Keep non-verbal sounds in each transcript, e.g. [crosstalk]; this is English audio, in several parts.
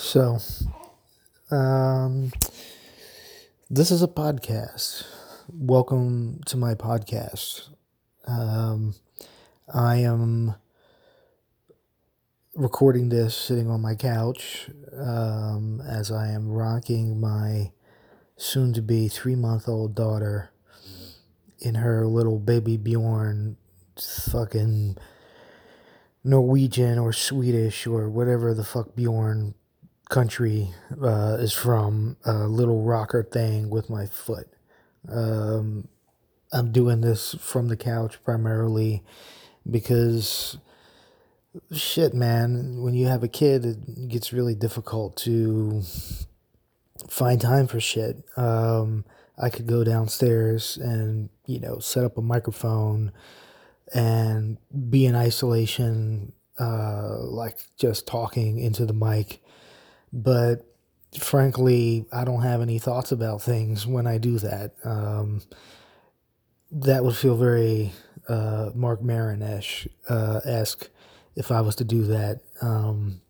So, um, this is a podcast. Welcome to my podcast. Um, I am recording this sitting on my couch um, as I am rocking my soon to be three month old daughter in her little baby Bjorn fucking Norwegian or Swedish or whatever the fuck Bjorn country uh, is from, a little rocker thing with my foot. Um, I'm doing this from the couch primarily because shit, man, when you have a kid, it gets really difficult to find time for shit. Um, I could go downstairs and, you know, set up a microphone and be in isolation, uh, like just talking into the mic. But frankly, I don't have any thoughts about things when I do that. Um, that would feel very uh, Marc Maron uh, esque if I was to do that. Um,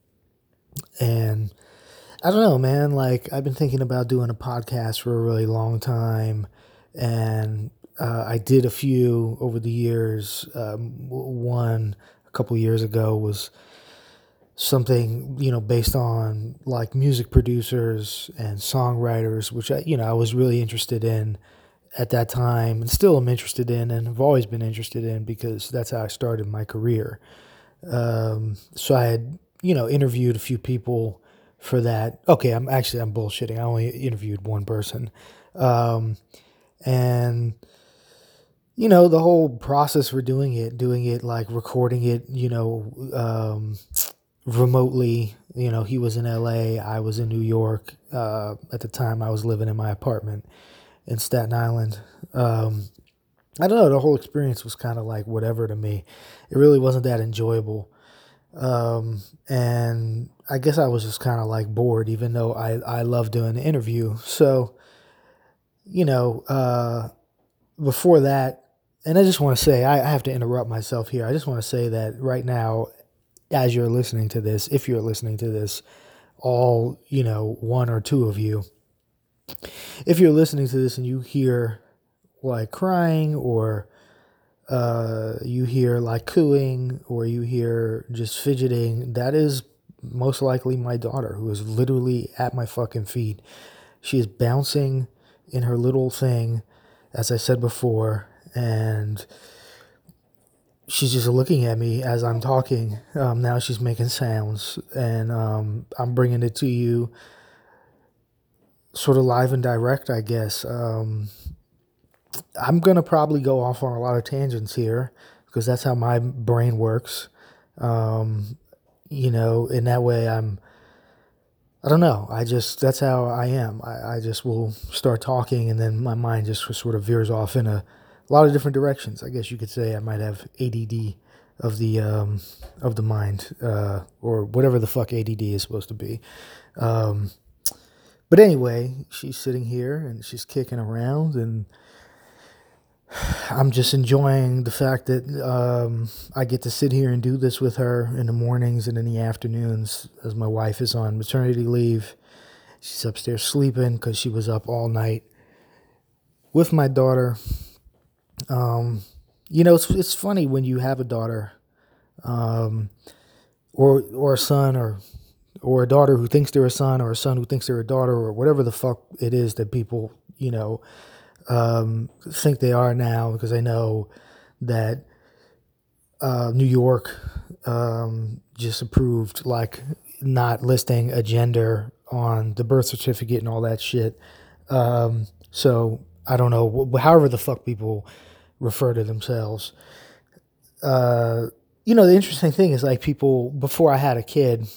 and I don't know, man. Like I've been thinking about doing a podcast for a really long time, and uh, I did a few over the years. Um, one a couple years ago was something you know based on like music producers and songwriters, which I you know I was really interested in at that time, and still am interested in, and have always been interested in because that's how I started my career. Um, so I had you know interviewed a few people for that. Okay, I'm actually I'm bullshitting. I only interviewed one person, um, and you know the whole process for doing it, doing it like recording it, you know, um, remotely. You know, he was in L.A., I was in New York. Uh, at the time, I was living in my apartment in Staten Island. Um, I don't know. The whole experience was kind of like whatever to me. It really wasn't that enjoyable. Um, and I guess I was just kind of like bored, even though I, I love doing the interview. So, you know, uh, before that, and I just want to say, I, I have to interrupt myself here. I just want to say that right now, as you're listening to this, if you're listening to this, all, you know, one or two of you, if you're listening to this and you hear like crying or uh, you hear like cooing or you hear just fidgeting, that is most likely my daughter who is literally at my fucking feet. She is bouncing in her little thing, as I said before, and she's just looking at me as I'm talking. Um, now she's making sounds, and um, I'm bringing it to you sort of live and direct, I guess. Um, I'm gonna probably go off on a lot of tangents here because that's how my brain works. Um, you know, in that way, I'm. I don't know. I just that's how I am. I, I just will start talking, and then my mind just sort of veers off in a, a lot of different directions. I guess you could say I might have ADD of the um, of the mind, uh, or whatever the fuck ADD is supposed to be. Um, but anyway, she's sitting here and she's kicking around, and I'm just enjoying the fact that um, I get to sit here and do this with her in the mornings and in the afternoons as my wife is on maternity leave. She's upstairs sleeping because she was up all night with my daughter. Um, you know, it's it's funny when you have a daughter, um, or or a son, or or a daughter who thinks they're a son, or a son who thinks they're a daughter, or whatever the fuck it is that people you know um, think they are now because I know that uh, New York um, just approved like not listing a gender on the birth certificate and all that shit. Um, so I don't know, however the fuck people refer to themselves. Uh, you know, the interesting thing is like people before I had a kid,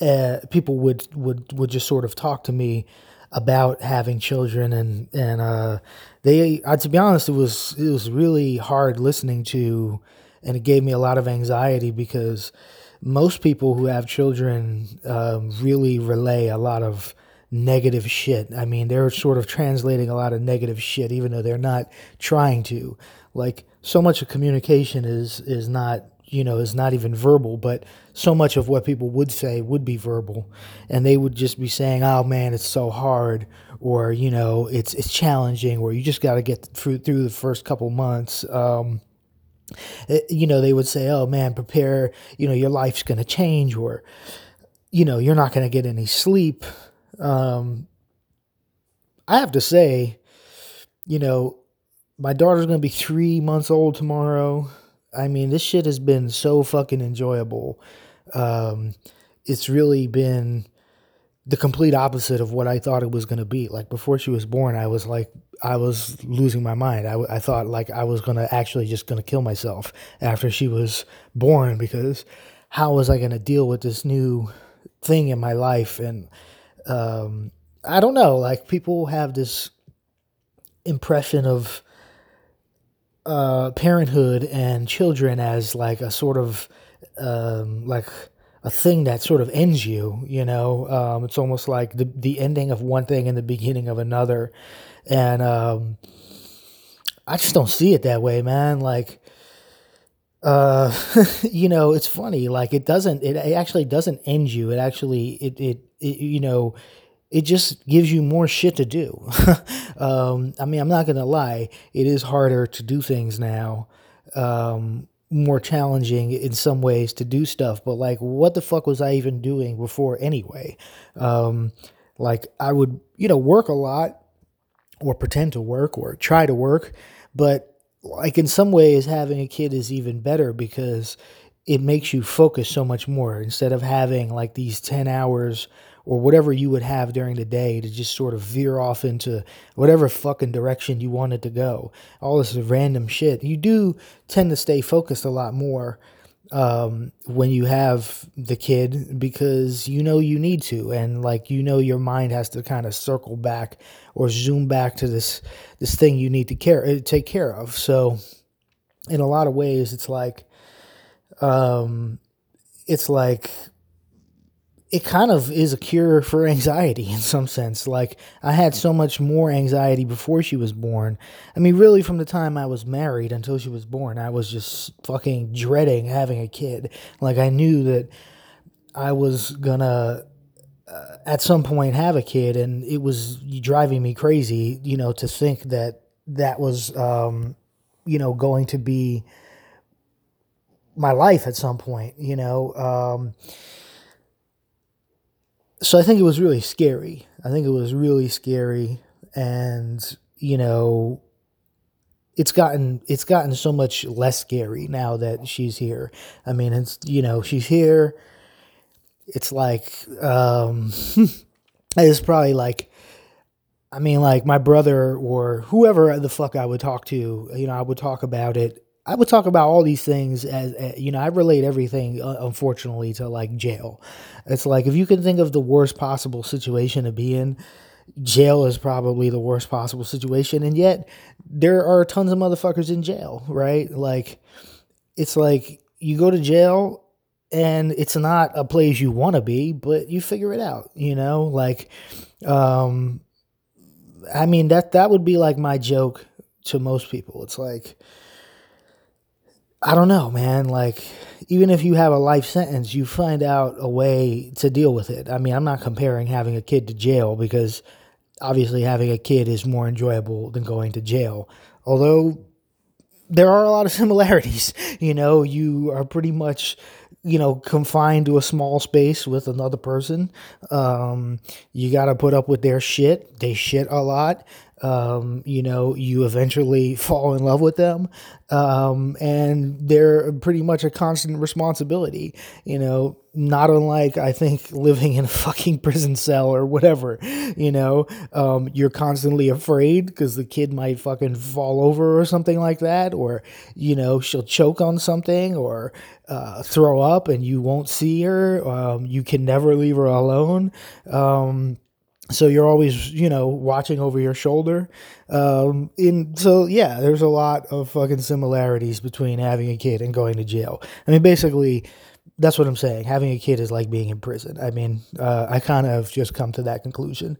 uh, people would would would just sort of talk to me about having children and and uh, they uh, to be honest it was it was really hard listening to and it gave me a lot of anxiety because most people who have children um, really relay a lot of negative shit. I mean, they're sort of translating a lot of negative shit, even though they're not trying to. Like, so much of communication is is not you know, is not even verbal, but so much of what people would say would be verbal. And they would just be saying, oh man, it's so hard, or, you know, it's, it's challenging, or you just got to get through, through the first couple months. Um, it, you know, they would say, oh man, prepare, you know, your life's going to change, or, you know, you're not going to get any sleep. Um, I have to say, you know, my daughter's to be three months old tomorrow. I mean, this shit has been so fucking enjoyable. Um, it's really been the complete opposite of what I thought it was going to be. Like before she was born, I was like, I was losing my mind. I, I thought like I was going to actually just going to kill myself after she was born because how was I going to deal with this new thing in my life? And, um, I don't know, like people have this impression of, uh, parenthood and children as like a sort of um, like a thing that sort of ends you. You know, um, it's almost like the the ending of one thing and the beginning of another, and um, I just don't see it that way, man. Like. Uh, [laughs] you know, it's funny. Like it doesn't. It, it actually doesn't end you. It actually. It. It. It you know it just gives you more shit to do. [laughs] um, I mean, I'm not gonna lie, it is harder to do things now, um, more challenging in some ways to do stuff. But like, what the fuck was I even doing before anyway? Um, like, I would, you know, work a lot, or pretend to work, or try to work, but like in some ways, having a kid is even better because it makes you focus so much more instead of having like these 10 hours or whatever you would have during the day to just sort of veer off into whatever fucking direction you wanted to go. All this random shit. You do tend to stay focused a lot more um, when you have the kid because you know you need to, and like you know your mind has to kind of circle back or zoom back to this this thing you need to care uh, take care of. So, in a lot of ways, it's like, um, it's like it kind of is a cure for [laughs] anxiety in some sense. Like I had so much more anxiety before she was born. I mean, really, from the time I was married until she was born, I was just fucking dreading having a kid. Like I knew that I was gonna uh, at some point have a kid, and it was driving me crazy, you know, to think that that was, um, you know, going to be my life at some point, you know. Um, so I think it was really scary. I think it was really scary, and you know, it's gotten it's gotten so much less scary now that she's here. I mean, it's you know she's here. It's like um, [laughs] it's probably like. I mean, like my brother or whoever the fuck I would talk to, you know, I would talk about it I would talk about all these things as, as, you know, I relate everything, uh, unfortunately, to like jail. It's like if you can think of the worst possible situation to be in, jail is probably the worst possible situation. And yet, there are tons of motherfuckers in jail, right? Like, it's like you go to jail and it's not a place you want to be, but you figure it out, you know? Like, um, I mean, that, that would be like my joke to most people. It's like, I don't know, man. Like, even if you have a life sentence, you find out a way to deal with it. I mean, I'm not comparing having a kid to jail because obviously having a kid is more enjoyable than going to jail. Although there are a lot of [laughs] similarities. You know, you are pretty much, you know, confined to a small space with another person. Um, you got to put up with their shit. They shit a lot um, you know, you eventually fall in love with them. Um, and they're pretty much a constant responsibility, you know, not unlike I think living in a fucking prison cell or whatever, you know, um, you're constantly afraid because the kid might fucking fall over or something like that, or, you know, she'll choke on something or uh, throw up and you won't see her. Um, you can never leave her alone. So you're always you know watching over your shoulder um in so yeah there's a lot of fucking similarities between having a kid and going to jail i mean basically that's what i'm saying having a kid is like being in prison i mean uh, i kind of just come to that conclusion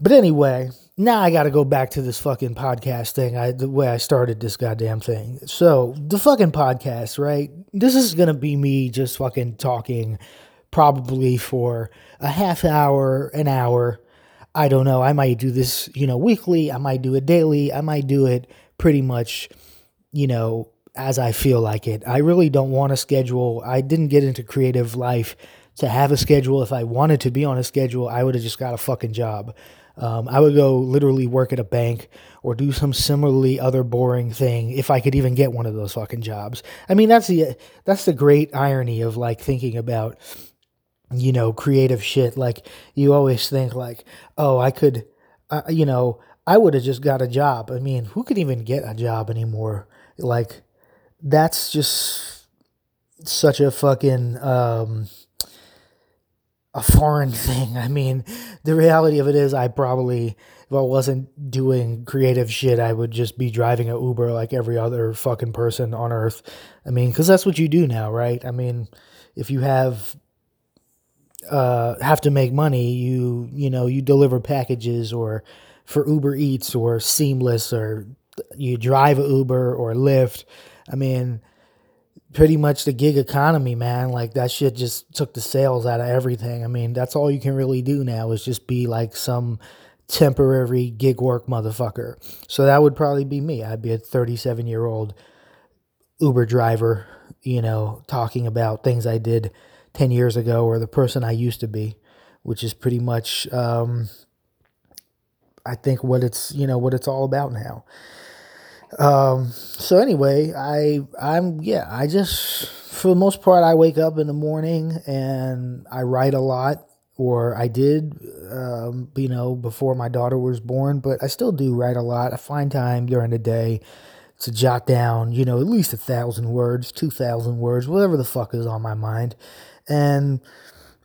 But anyway, now I got to go back to this fucking podcast thing. I the way I started this goddamn thing. So the fucking podcast, right? This is gonna be me just fucking talking, probably for a half hour, an hour. I don't know. I might do this, you know, weekly. I might do it daily. I might do it pretty much, you know, as I feel like it. I really don't want a schedule. I didn't get into creative life to have a schedule. If I wanted to be on a schedule, I would have just got a fucking job. Um, I would go literally work at a bank or do some similarly other boring thing if I could even get one of those fucking jobs. I mean, that's the that's the great irony of like thinking about you know creative shit. Like you always think like, oh, I could, uh, you know, I would have just got a job. I mean, who could even get a job anymore? Like that's just such a fucking um a foreign [laughs] thing. I mean, the reality of it is, I probably, if I wasn't doing creative shit, I would just be driving a Uber like every other fucking person on earth. I mean, because that's what you do now, right? I mean, if you have uh, have to make money, you you know you deliver packages or for Uber Eats or Seamless or you drive Uber or Lyft. I mean, pretty much the gig economy, man. Like that shit just took the sales out of everything. I mean, that's all you can really do now is just be like some temporary gig work motherfucker. So that would probably be me. I'd be a 37 year old Uber driver, you know, talking about things I did 10 years ago or the person I used to be, which is pretty much, um, I think what it's, you know, what it's all about now. Um, so anyway, I I'm yeah, I just for the most part I wake up in the morning and I write a lot or I did um, you know before my daughter was born, but I still do write a lot. I find time during the day to jot down, you know, at least a thousand words, two thousand words, whatever the fuck is on my mind. And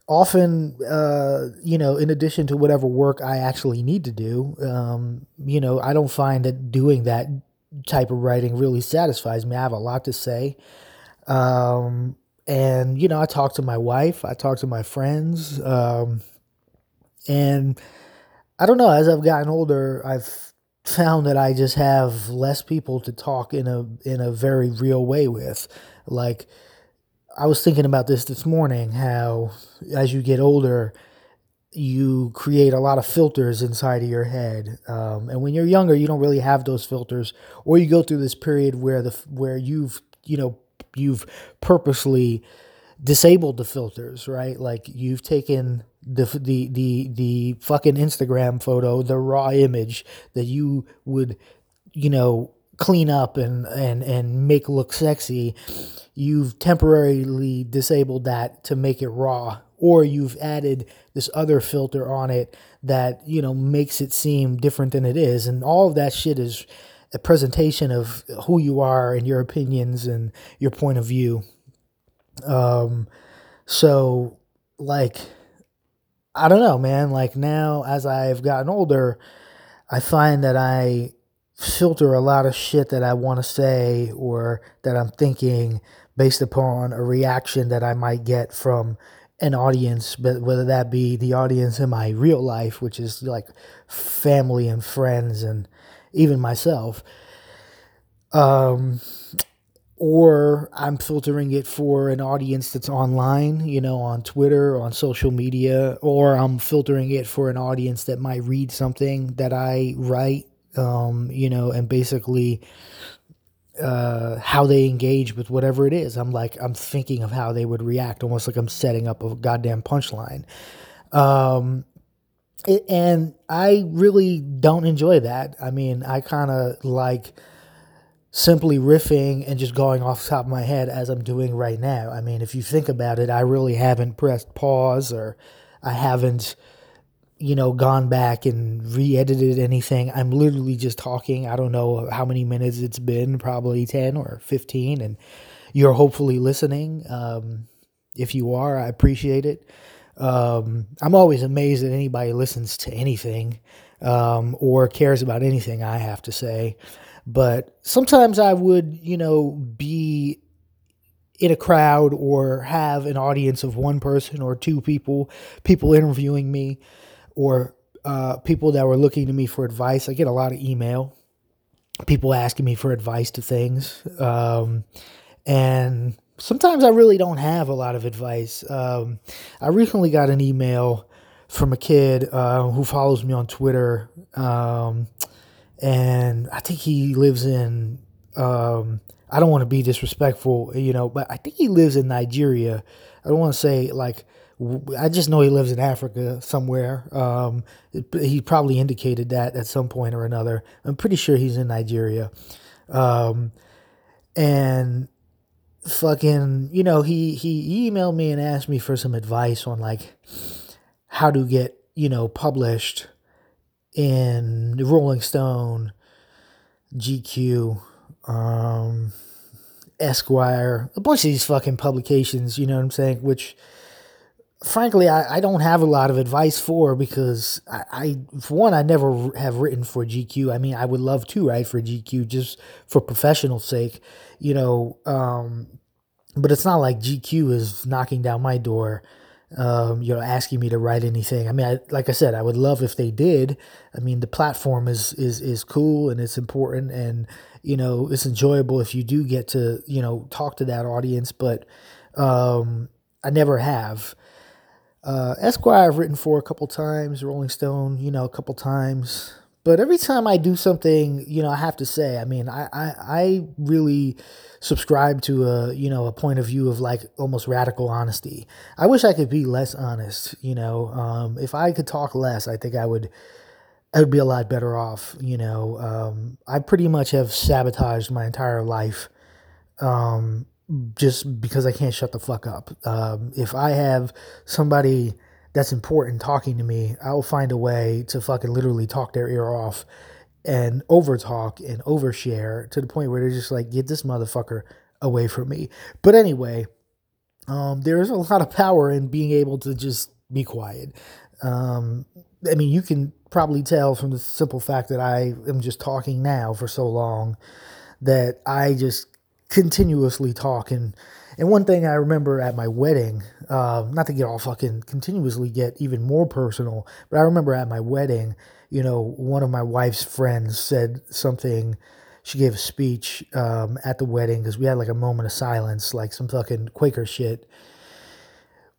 often, uh, you know, in addition to whatever work I actually need to do, um, you know, I don't find that doing that type of writing really satisfies me. I have a lot to say. Um, and, you know, I talk to my wife, I talk to my friends. Um, and I don't know, as I've gotten older, I've found that I just have less people to talk in a in a very real way with. Like I was thinking about this this morning how as you get older, you create a lot of filters inside of your head um, and when you're younger you don't really have those filters or you go through this period where the where you've you know you've purposely disabled the filters right? Like you've taken the the the the fucking instagram photo the raw image that you would you know clean up and and and make look sexy you've temporarily disabled that to make it raw. Or you've added this other filter on it that you know makes it seem different than it is. And all of that shit is a presentation of who you are and your opinions and your point of view. Um so like i don't know man. Like now as i've gotten older i find that i filter a lot of shit that i want to say or that i'm thinking based upon a reaction that i might get from an audience, but whether that be the audience in my real life, which is like family and friends and even myself, um, or I'm filtering it for an audience that's online, you know, on Twitter, on social media, or I'm filtering it for an audience that might read something that I write, um, you know, and basically uh, how they engage with whatever it is. I'm like, I'm thinking of how they would react, almost like I'm setting up a goddamn punchline. Um, and I really don't enjoy that. I mean, I kind of like simply riffing and just going off the top of my head as I'm doing right now. I mean, if you think about it, I really haven't pressed pause or I haven't you know, gone back and re-edited anything. I'm literally just talking. I don't know how many minutes it's been, probably 10 or 15 and you're hopefully listening. Um, if you are, I appreciate it. Um, I'm always amazed that anybody listens to anything um, or cares about anything I have to say. But sometimes I would, you know, be in a crowd or have an audience of one person or two people, people interviewing me or uh, people that were looking to me for advice. I get a lot of email, people asking me for advice to things. Um, and sometimes I really don't have a lot of advice. Um, I recently got an email from a kid uh, who follows me on Twitter. Um, and I think he lives in, um, I don't want to be disrespectful, you know, but I think he lives in Nigeria. I don't want to say like, I just know he lives in Africa somewhere. Um, he probably indicated that at some point or another. I'm pretty sure he's in Nigeria. Um, and fucking, you know, he, he emailed me and asked me for some advice on like how to get, you know, published in Rolling Stone, GQ, um, Esquire, a bunch of these fucking publications, you know what I'm saying? Which, frankly, I, I don't have a lot of advice for because I, I, for one, I never have written for GQ. I mean, I would love to write for GQ just for professional sake, you know, um, but it's not like GQ is knocking down my door, um, you know, asking me to write anything. I mean, I, like I said, I would love if they did. I mean, the platform is is is cool and it's important and you know it's enjoyable if you do get to you know talk to that audience. But um, I never have. Uh, Esquire I've written for a couple times, Rolling Stone, you know, a couple times. But every time I do something, you know, I have to say, I mean, I, I, I really subscribe to a, you know, a point of view of like almost radical honesty. I wish I could be less honest, you know. Um, if I could talk less, I think I would, I would be a lot better off, you know. Um, I pretty much have sabotaged my entire life. Um, just because I can't shut the fuck up. Um, if I have somebody that's important talking to me, I'll find a way to fucking literally talk their ear off and over talk and overshare to the point where they're just like, get this motherfucker away from me. But anyway, um, there's a lot of power in being able to just be quiet. Um, I mean, you can probably tell from the simple fact that I am just talking now for so long that I just continuously talking. And one thing I remember at my wedding, uh, not to get all fucking continuously get even more personal, but I remember at my wedding, you know, one of my wife's friends said something. She gave a speech um, at the wedding because we had like a moment of silence, like some fucking Quaker shit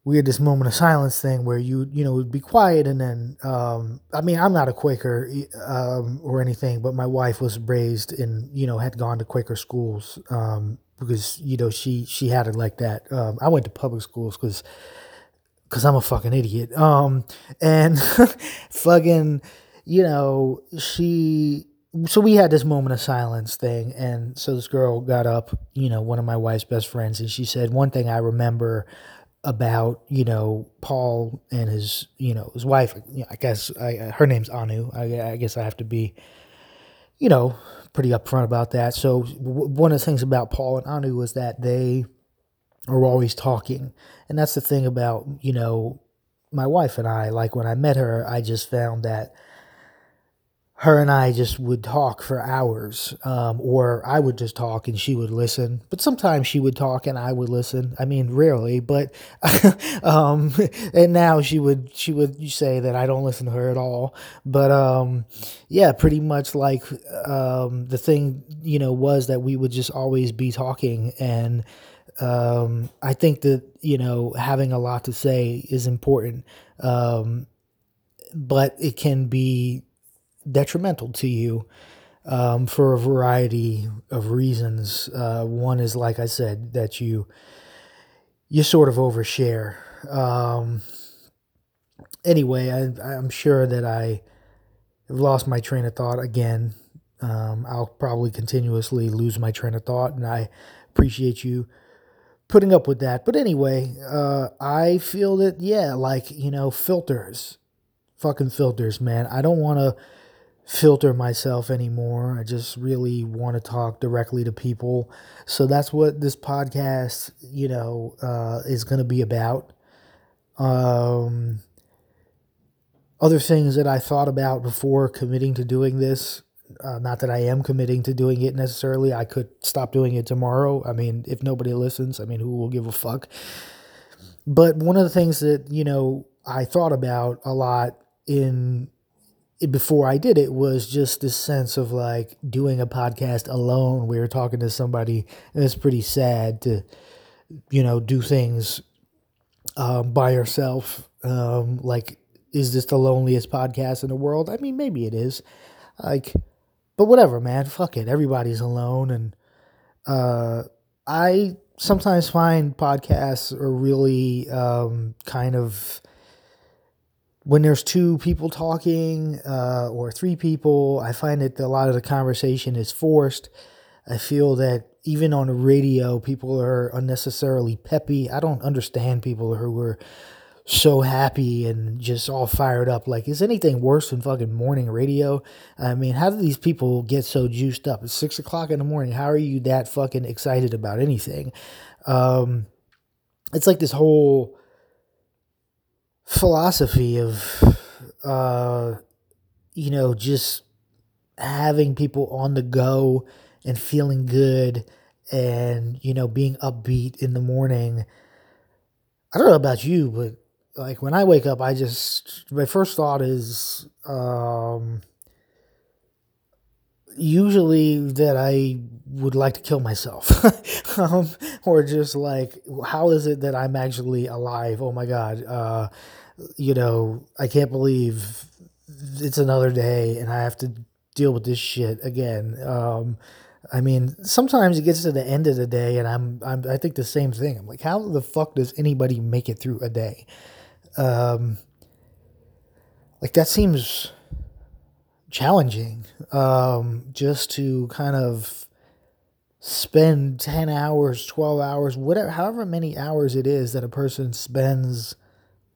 we had this moment of silence thing where you you know would be quiet and then um, I mean I'm not a Quaker um, or anything, but my wife was raised in you know had gone to Quaker schools um, because you know she she had it like that. Um, I went to public schools because because I'm a fucking idiot. Um, and [laughs] fucking you know she so we had this moment of silence thing and so this girl got up you know one of my wife's best friends and she said one thing i remember about you know Paul and his you know his wife. I guess I, her name's Anu. I, I, guess I have to be you know pretty upfront about that. So w- one of the things about Paul and Anu was that they are always talking, and that's the thing about you know my wife and I. Like when I met her, I just found that her and I just would talk for hours, um, or I would just talk and she would listen. But sometimes she would talk and I would listen. I mean, rarely, but [laughs] um, and now she would she would say that I don't listen to her at all. But um, yeah, pretty much like um, the thing you know was that we would just always be talking and. Um, I think that you know having a lot to say is important, um, but it can be detrimental to you um, for a variety of reasons. Uh, one is, like I said, that you you sort of overshare. Um, anyway, I, I'm sure that I have lost my train of thought again. Um, I'll probably continuously lose my train of thought, and I appreciate you putting up with that. But anyway, uh, I feel that yeah, like you know, filters, fucking filters, man. I don't want to filter myself anymore. I just really want to talk directly to people. So that's what this podcast, you know, uh, is going to be about. Um, other things that I thought about before committing to doing this. Uh, not that I am committing to doing it necessarily. I could stop doing it tomorrow. I mean, if nobody listens, I mean, who will give a fuck? But one of the things that, you know, I thought about a lot in before I did it was just this sense of like doing a podcast alone. We were talking to somebody, and it's pretty sad to, you know, do things um, by yourself. Um, like, is this the loneliest podcast in the world? I mean, maybe it is. Like, but whatever, man. Fuck it. Everybody's alone, and uh, I sometimes find podcasts are really um, kind of when there's two people talking uh, or three people, I find that a lot of the conversation is forced. I feel that even on the radio, people are unnecessarily peppy. I don't understand people who are so happy and just all fired up. Like, is anything worse than fucking morning radio? I mean, how do these people get so juiced up? It's six o'clock in the morning. How are you that fucking excited about anything? Um, it's like this whole philosophy of uh you know just having people on the go and feeling good and you know being upbeat in the morning. I don't know about you but like when i wake up i just my first thought is um usually that I would like to kill myself, [laughs] um, or just like, how is it that I'm actually alive? Oh my God, uh, you know, I can't believe it's another day and I have to deal with this shit again. Um, I mean, sometimes it gets to the end of the day and I'm, I'm, I think the same thing. I'm like, how the fuck does anybody make it through a day? Um, like that seems challenging um, just to kind of spend 10 hours 12 hours whatever however many hours it is that a person spends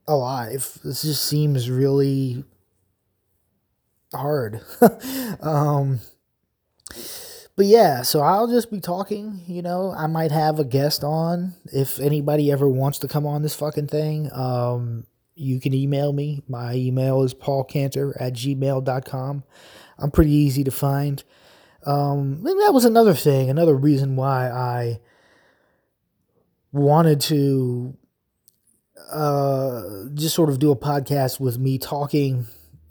alive this just seems really hard [laughs] um, but yeah so i'll just be talking you know i might have a guest on if anybody ever wants to come on this fucking thing um, you can email me. My email is paulcantor at gmail.com. I'm pretty easy to find. Um, and that was another thing, another reason why I wanted to uh, just sort of do a podcast with me talking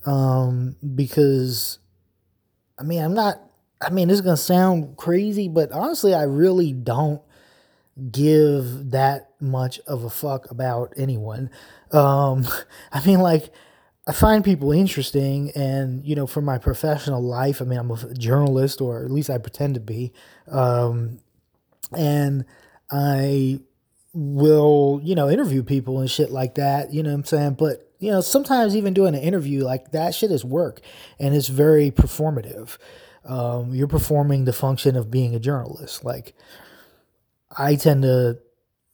um, because, I mean, I'm not, I mean, this is going to sound crazy, but honestly, I really don't give that much of a fuck about anyone. Um, [laughs] I mean, like, I find people interesting, and you know, for my professional life, I mean, I'm a journalist, or at least I pretend to be, um, and I will, you know, interview people and shit like that. You know what I'm saying? But you know, sometimes even doing an interview like that shit is work, and it's very performative. Um, you're performing the function of being a journalist, like I tend to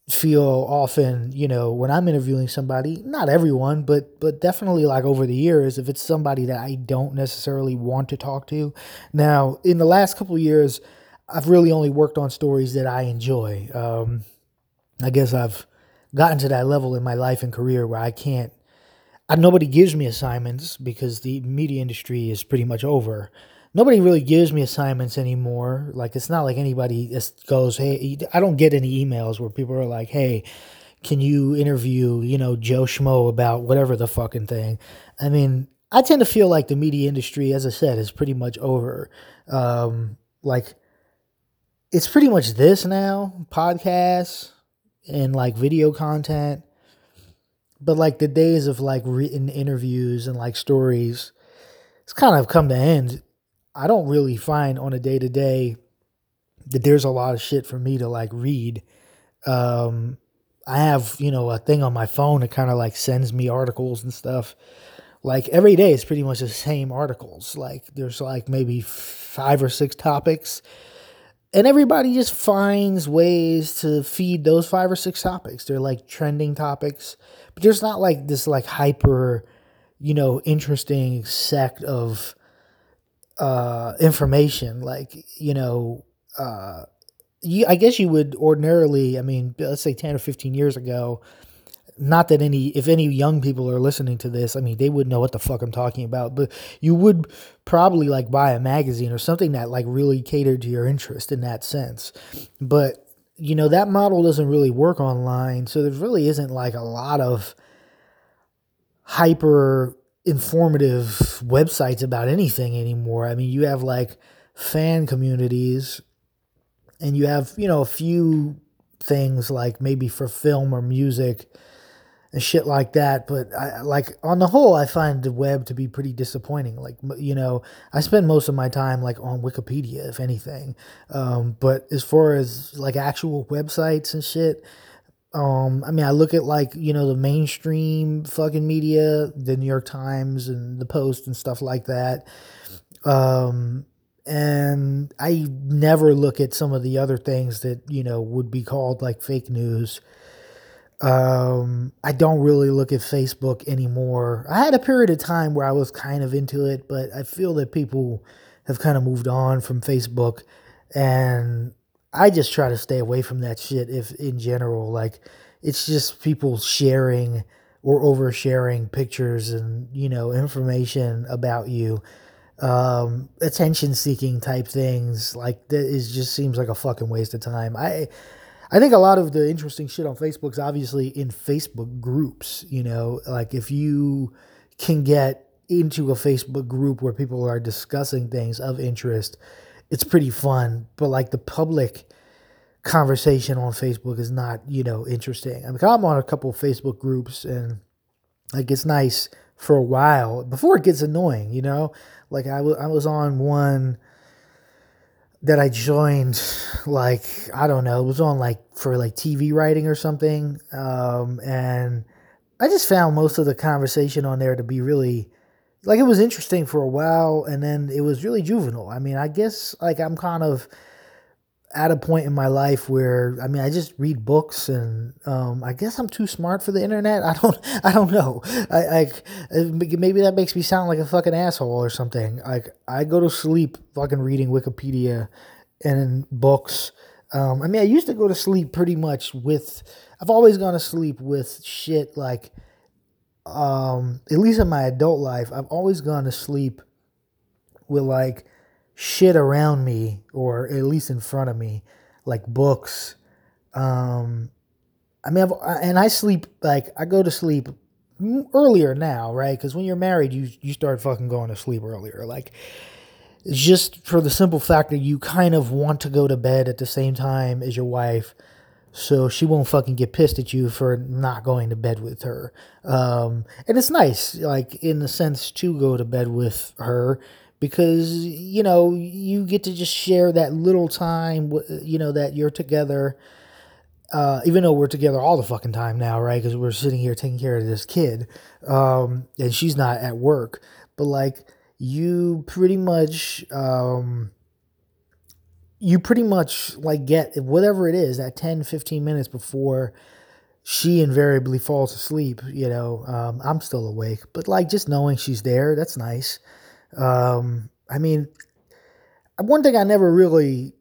feel often, you know, when I'm interviewing somebody, not everyone, but but definitely like over the years, if it's somebody that I don't necessarily want to talk to. Now, in the last couple of years, I've really only worked on stories that I enjoy. Um, I guess I've gotten to that level in my life and career where I can't. I, nobody gives me assignments because the media industry is pretty much over nobody really gives me assignments anymore. Like it's not like anybody just goes, "Hey," I don't get any emails where people are like, "Hey, can you interview, you know, Joe Schmo about whatever the fucking thing?" I mean, I tend to feel like the media industry, as I said, is pretty much over. Um, like it's pretty much this now, podcasts and like video content. But like the days of like written interviews and like stories, it's kind of come to end I don't really find on a day to day that there's a lot of shit for me to like read. Um, I have, you know, a thing on my phone that kind of like sends me articles and stuff. Like every day it's pretty much the same articles. Like there's like maybe five or six topics. And everybody just finds ways to feed those five or six topics. They're like trending topics, but there's not like this like hyper, you know, interesting sect of uh, information. Like, you know, uh, you, I guess you would ordinarily, I mean, let's say 10 or 15 years ago, not that any, if any young people are listening to this, I mean, they would know what the fuck I'm talking about, but you would probably like buy a magazine or something that like really catered to your interest in that sense. But, you know, that model doesn't really work online. So there really isn't like a lot of hyper informative websites about anything anymore. I mean, you have like fan communities and you have, you know, a few things like maybe for film or music and shit like that. But I like on the whole, I find the web to be pretty disappointing. Like you know, I spend most of my time like on Wikipedia, if anything. Um, but as far as like actual websites and shit. Um, I mean, I look at like you know the mainstream fucking media, the New York Times and the Post and stuff like that. Um, and I never look at some of the other things that you know would be called like fake news. Um, I don't really look at Facebook anymore. I had a period of time where I was kind of into it, but I feel that people have kind of moved on from Facebook, and I just try to stay away from that shit. If in general, like it's just people sharing or oversharing pictures and you know information about you um, attention seeking type things like that is just seems like a fucking waste of time. I I think a lot of the interesting shit on Facebook is obviously in Facebook groups, you know, like if you can get into a Facebook group where people are discussing things of interest, it's pretty fun, but like the public conversation on Facebook is not, you know, interesting. I mean, I'm on a couple Facebook groups and like it's nice for a while before it gets annoying, you know? Like I was I was on one that I joined like I don't know, it was on like for like TV writing or something. Um, and I just found most of the conversation on there to be really like it was interesting for a while and then it was really juvenile. I mean, I guess like I'm kind of at a point in my life where I mean I just read books and um, I guess I'm too smart for the internet. [laughs] I don't I don't know. I, I maybe that makes me sound like a fucking asshole or something. Like I go to sleep fucking reading Wikipedia and books. Um, I mean I used to go to sleep pretty much with I've always gone to sleep with shit like um, at least in my adult life I've always gone to sleep with like shit around me or at least in front of me like books. Um i mean I've, and i sleep like i go to sleep earlier now right? Because when you're married you you start fucking going to sleep earlier. Like it's just for the simple fact that you kind of want to go to bed at the same time as your wife so she won't fucking get pissed at you for not going to bed with her. Um and it's nice like in the sense to go to bed with her because you know you get to just share that little time you know that you're together uh, even though we're together all the fucking time now right? Because we're sitting here taking care of this kid um, and she's not at work. But like you pretty much um, you pretty much like get whatever it is that 10 15 minutes before she invariably falls asleep you know um, i'm still awake. But like just knowing she's there that's nice. Um, I mean, one thing I never really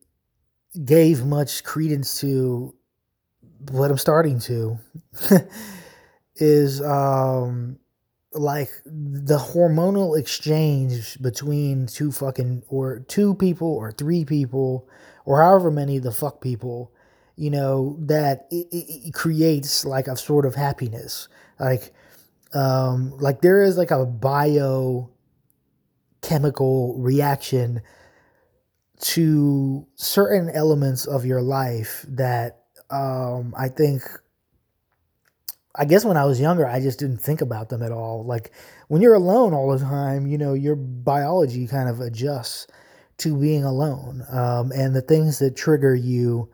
gave much credence to, but I'm starting to, [laughs] is um, like the hormonal exchange between two fucking or two people or three people or however many the fuck people you know that it, it, it creates like a sort of happiness. Like um like there is like a bio chemical reaction to certain elements of your life that um, I think I guess when I was younger, I just didn't think about them at all. Like when you're alone all the time, you know, your biology kind of adjusts to being alone. Um, and the things that trigger you,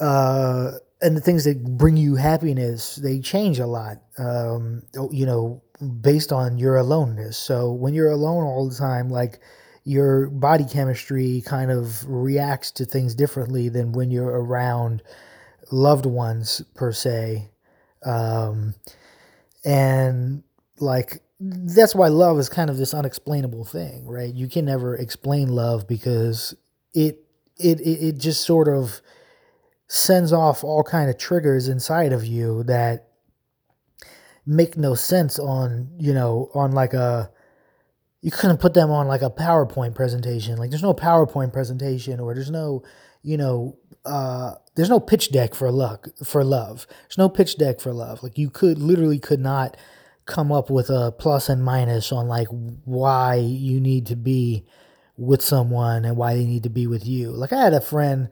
uh, and the things that bring you happiness, they change a lot. Um, you know, based on your aloneness. So when you're alone all the time, like your body chemistry kind of reacts to things differently than when you're around loved ones per se. Um, and like that's why love is kind of this unexplainable thing, right? You can never explain love because it it it, just sort of sends off all kind of triggers inside of you that make no sense on you know on like a you couldn't put them on like a PowerPoint presentation. Like there's no PowerPoint presentation or there's no, you know, uh, there's no pitch deck for luck for love. There's no pitch deck for love. Like you could literally could not come up with a plus and minus on like why you need to be with someone and why they need to be with you. Like I had a friend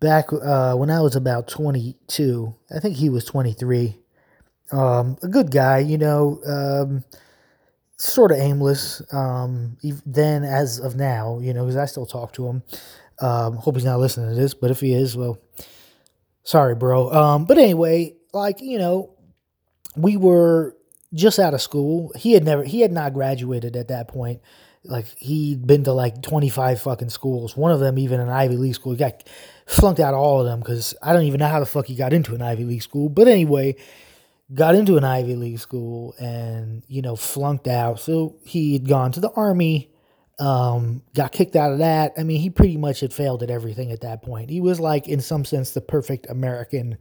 back uh, when I was about 22. I think he was 23. Um, a good guy, you know, um, sort of aimless. Um, then as of now, you know, because I still talk to him. Um, hope he's not listening to this, but if he is, well, sorry, bro. Um, but anyway, like you know, we were just out of school. He had never, he had not graduated at that point. Like he'd been to like twenty five fucking schools. One of them even an Ivy League school. He got flunked out of all of them because I don't even know how the fuck he got into an Ivy League school. But anyway, got into an Ivy League school and you know flunked out. So he had gone to the army um, got kicked out of that. I mean, he pretty much had failed at everything at that point. He was like, in some sense, the perfect American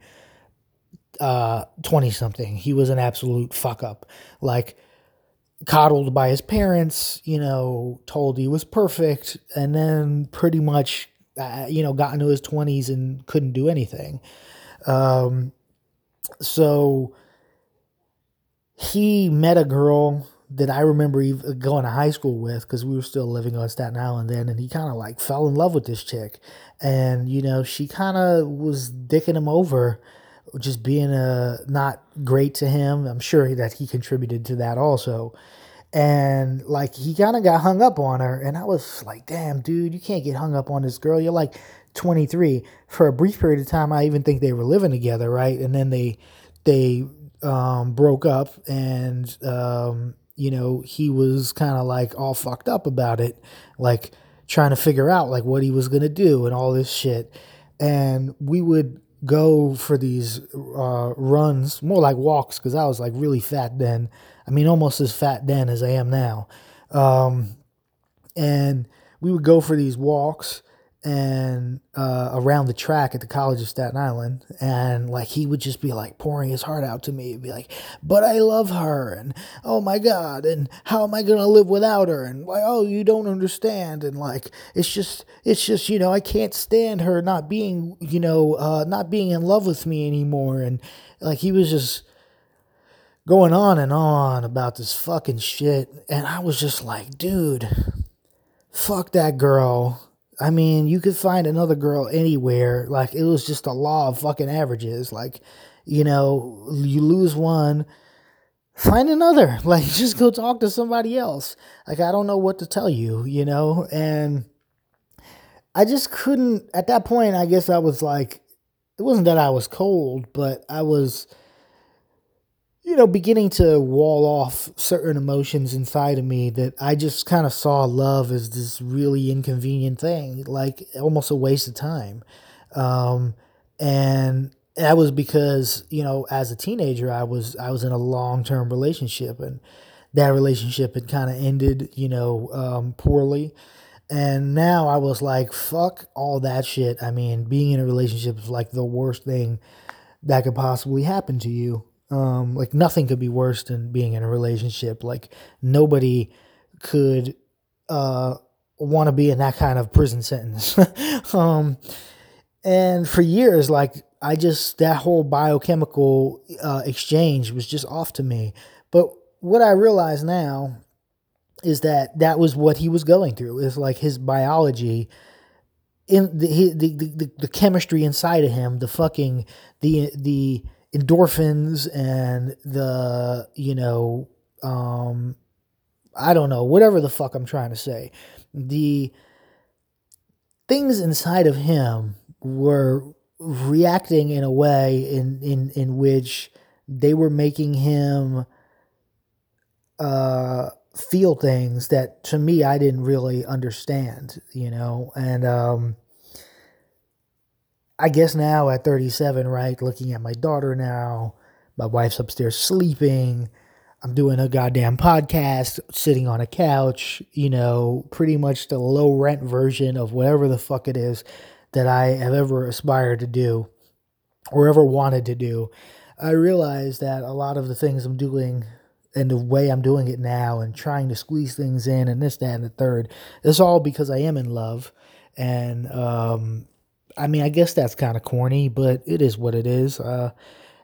uh 20 something. He was an absolute fuck up. Like coddled by his parents, you know, told he was perfect and then pretty much uh, you know, got into his 20s and couldn't do anything. Um so he met a girl that I remember going to high school with because we were still living on Staten Island then, and he kind of like fell in love with this chick, and you know she kind of was dicking him over, just being a uh, not great to him. I'm sure that he contributed to that also, and like he kind of got hung up on her, and I was like, damn, dude, you can't get hung up on this girl. You're like 23. For a brief period of time, I even think they were living together, right? And then they they um, broke up, and um, you know, he was kind of like all fucked up about it, like trying to figure out like what he was going to do and all this shit. And we would go for these uh, runs, more like walks, because I was like really fat then. I mean, almost as fat then as I am now. Um, and we would go for these walks and uh, around the track at the College of Staten Island, and like he would just be like pouring his heart out to me, He'd be like, "But I love her," and "Oh my God," and "How am I gonna live without her?" and like, "Oh, you don't understand," and like it's just, it's just, you know, I can't stand her not being, you know, uh, not being in love with me anymore, and like he was just going on and on about this fucking shit, and I was just like, dude, fuck that girl I mean, you could find another girl anywhere. Like it was just a law of fucking averages. Like, you know, you lose one, find another. [laughs] Like just go talk to somebody else. Like I don't know what to tell you, you know? And I just couldn't at that point, I guess I was like it wasn't that I was cold, but I was you know, beginning to wall off certain emotions inside of me that I just kind of saw love as this really inconvenient thing, like almost a waste of time. Um, and that was because, you know, as a teenager, I was, I was in a long term relationship and that relationship had kind of ended, you know, um, poorly. And now I was like, fuck all that shit. I mean, being in a relationship is like the worst thing that could possibly happen to you. Um, like nothing could be worse than being in a relationship. Like nobody could uh, want to be in that kind of prison sentence. [laughs] um, and for years, like I just that whole biochemical uh, exchange was just off to me. But what I realize now is that that was what he was going through. Is like his biology in the, the the, the chemistry inside of him, the fucking the the endorphins and the you know um I don't know whatever the fuck I'm trying to say. The things inside of him were reacting in a way in in in which they were making him uh feel things that to me I didn't really understand you know? And um I guess now at 37, right, looking at my daughter now, my wife's upstairs sleeping. I'm doing a goddamn podcast, sitting on a couch, you know, pretty much the low rent version of whatever the fuck it is that I have ever aspired to do or ever wanted to do. I realize that a lot of the things I'm doing and the way I'm doing it now and trying to squeeze things in and this, that, and the third is all because I am in love. And um, I mean, I guess that's kind of corny, but it is what it is. Uh,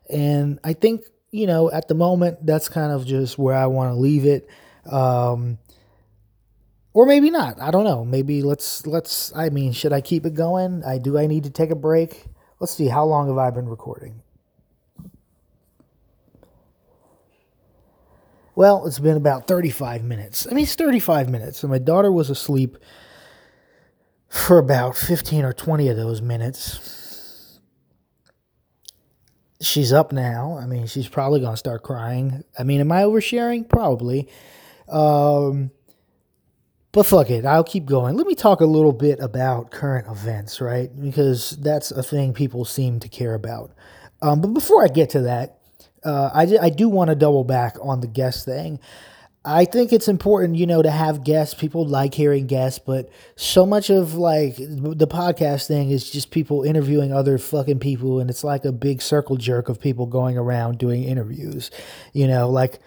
and I think you know, at the moment, that's kind of just where I want to leave it. Um, or maybe not. I don't know. Maybe let's let's. I mean, should I keep it going? I do. I need to take a break. Let's see. How long have I been recording? Well, it's been about 35 minutes. I mean, it's 35 minutes. And my daughter was asleep for about 15 or 20 of those minutes. She's up now. I mean, she's probably going to start crying. I mean, am I oversharing? Probably. Um, but fuck it, I'll keep going. Let me talk a little bit about current events, right? Because that's a thing people seem to care about. Um, but before I get to that, uh, I, I do want to double back on the guest thing. I think it's important, you know, to have guests. People like hearing guests, but so much of like the podcast thing is just people interviewing other fucking people, and it's like a big circle jerk of people going around doing interviews. You know, like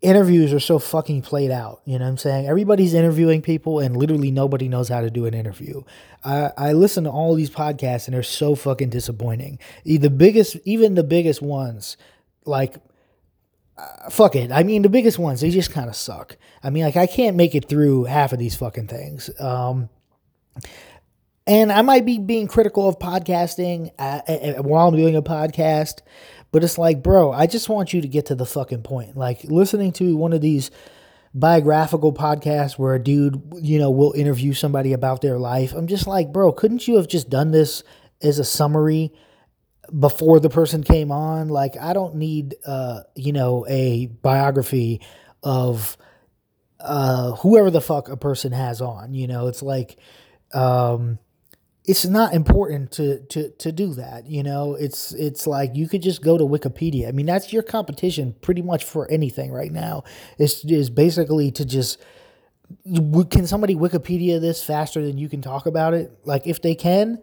interviews are so fucking played out. You know what I'm saying? Everybody's interviewing people and literally nobody knows how to do an interview. I, I listen to all these podcasts and they're so fucking disappointing. The biggest, even the biggest ones, like, uh, fuck it. I mean, the biggest ones, they just kind of suck. I mean, like, I can't make it through half of these fucking things. Um, and I might be being critical of podcasting uh, uh, while I'm doing a podcast, but it's like, bro, I just want you to get to the fucking point. Like listening to one of these biographical podcasts where a dude, you know, will interview somebody about their life. I'm just like, bro, couldn't you have just done this as a summary before the person came on? Like, I don't need, uh, you know, a biography of uh, whoever the fuck a person has on. You know, it's like, um, it's not important to to to do that you know it's it's like you could just go to wikipedia i mean that's your competition pretty much for anything right now is is basically to just can somebody wikipedia this faster than you can talk about it like if they can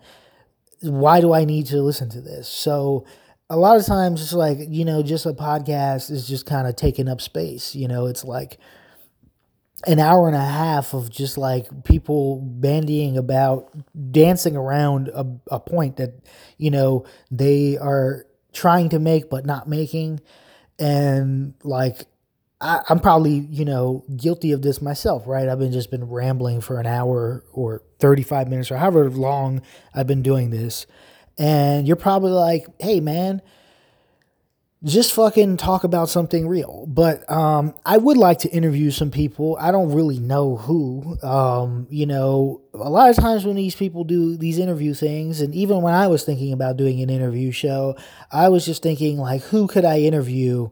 why do i need to listen to this? So a lot of times it's like you know just a podcast is just kind of taking up space you know? It's like an hour and a half of just like people bandying about dancing around a, a point that you know they are trying to make but not making. And like I, i'm probably you know guilty of this myself right i've been just been rambling for an hour or 35 minutes or however long i've been doing this and you're probably like hey man just fucking talk about something real. But um, I would like to interview some people. I don't really know who. Um, you know, a lot of times when these people do these interview things, and even when I was thinking about doing an interview show, I was just thinking like, who could I interview?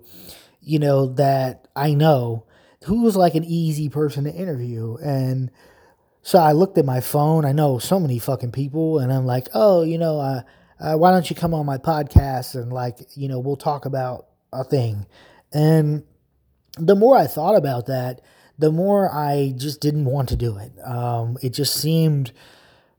You know that I know who was like an easy person to interview, and so I looked at my phone. I know so many fucking people, and I'm like, oh, you know, I uh, why don't you come on my podcast and like you know we'll talk about a thing? And the more i thought about that the more i just didn't want to do it. Um, it just seemed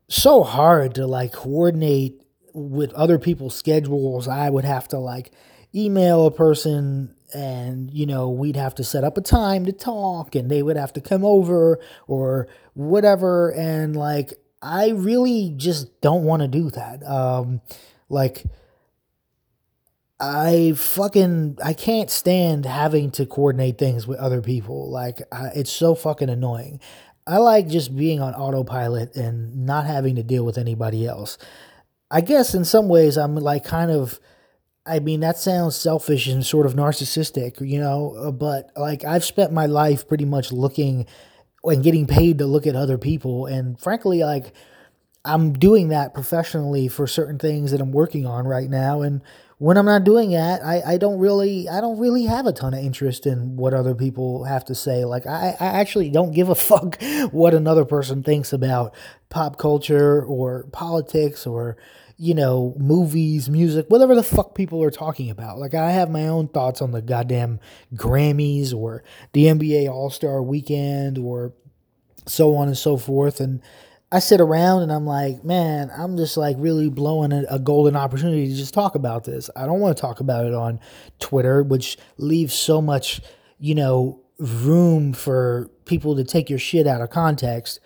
so hard to like coordinate with other people's schedules. I would have to like email a person and you know we'd have to set up a time to talk and they would have to come over or whatever and like I really just don't want to do that. Um, like, I fucking I can't stand having to coordinate things with other people. Like, I, it's so fucking annoying. I like just being on autopilot and not having to deal with anybody else. I guess in some ways I'm like kind of. I mean, that sounds selfish and sort of narcissistic, you know, uh, but like I've spent my life pretty much looking and getting paid to look at other people. And frankly, like I'm doing that professionally for certain things that I'm working on right now. And when I'm not doing that, I, I don't really I don't really have a ton of interest in what other people have to say. Like I, I actually don't give a [laughs] fuck what another person thinks about pop culture or politics or you know, movies, music, whatever the fuck people are talking about. Like, I have my own thoughts on the goddamn Grammys or the NBA All Star weekend or so on and so forth. And I sit around and I'm like, man, I'm just like really blowing a, a golden opportunity to just talk about this. I don't want to talk about it on Twitter, which leaves so much, you know, room for people to take your shit out of context.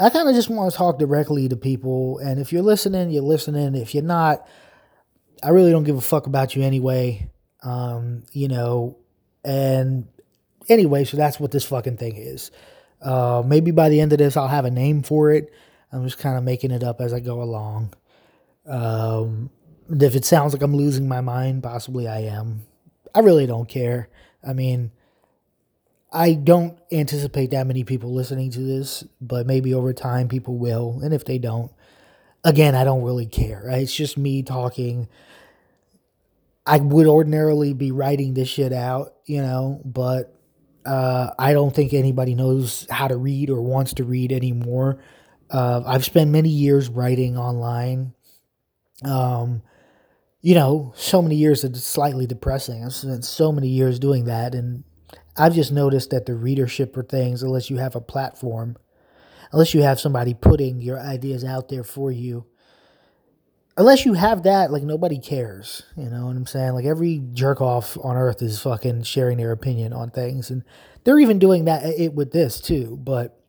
I kind of just want to talk directly to people. And if you're listening, you're listening. If you're not, I really don't give a fuck about you anyway. Um, you know, and anyway, so that's what this fucking thing is. Uh, maybe by the end of this, I'll have a name for it. I'm just kind of making it up as I go along. Um, if it sounds like I'm losing my mind, possibly I am. I really don't care. I mean, I don't anticipate that many people listening to this, but maybe over time people will. And if they don't, again, I don't really care. It's just me talking. I would ordinarily be writing this shit out, you know, but uh, I don't think anybody knows how to read or wants to read anymore. Uh, I've spent many years writing online. Um, you know, so many years it's slightly depressing. I've spent so many years doing that, and I've just noticed that the readership for things, unless you have a platform, unless you have somebody putting your ideas out there for you, unless you have that, like nobody cares. You know what I'm saying? Like every jerk off on earth is fucking sharing their opinion on things, and they're even doing that uh, it with this too. But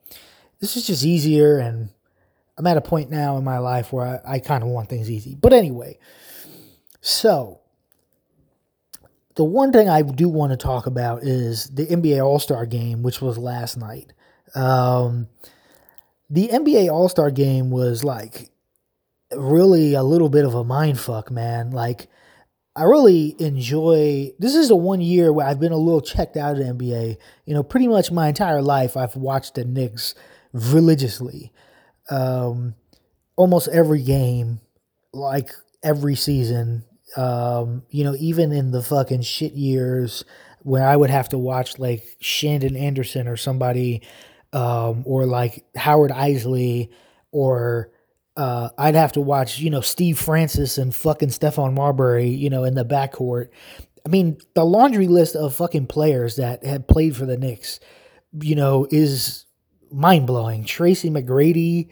this is just easier, and I'm at a point now in my life where I, I kind of want things easy. But anyway, so the one thing I do want to talk about is the NBA All Star game, which was last night. Um, the NBA All Star game was like really a little bit of a mind fuck, man. Like, I really enjoy. This is the one year where I've been a little checked out of the NBA. You know, pretty much my entire life, I've watched the Knicks religiously, um, almost every game, like every season. Um, you know, even in the fucking shit years where I would have to watch like Shandon Anderson or somebody, um, or like Howard Eisley or uh, I'd have to watch, you know, Steve Francis and fucking Stephon Marbury, you know, in the backcourt. I mean, the laundry list of fucking players that had played for the Knicks, you know, is mind blowing. Tracy McGrady,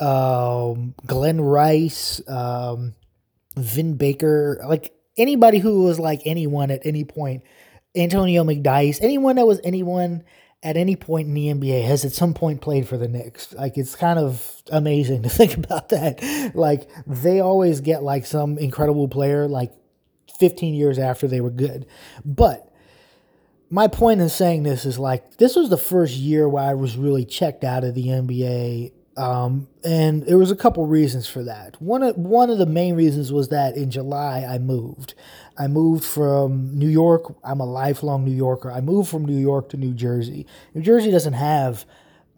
um, Glen Rice, um, Vin Baker, like anybody who was like anyone at any point, Antonio McDyess, anyone that was anyone at any point in the NBA has at some point played for the Knicks. Like it's kind of amazing to [laughs] think about that. Like they always get like some incredible player like 15 years after they were good. But my point in saying this is like this was the first year where I was really checked out of the NBA um, and there was a couple reasons for that. One of one of the main reasons was that in July I moved. I moved from New York. I'm a lifelong New Yorker. I moved from New York to New Jersey. New Jersey doesn't have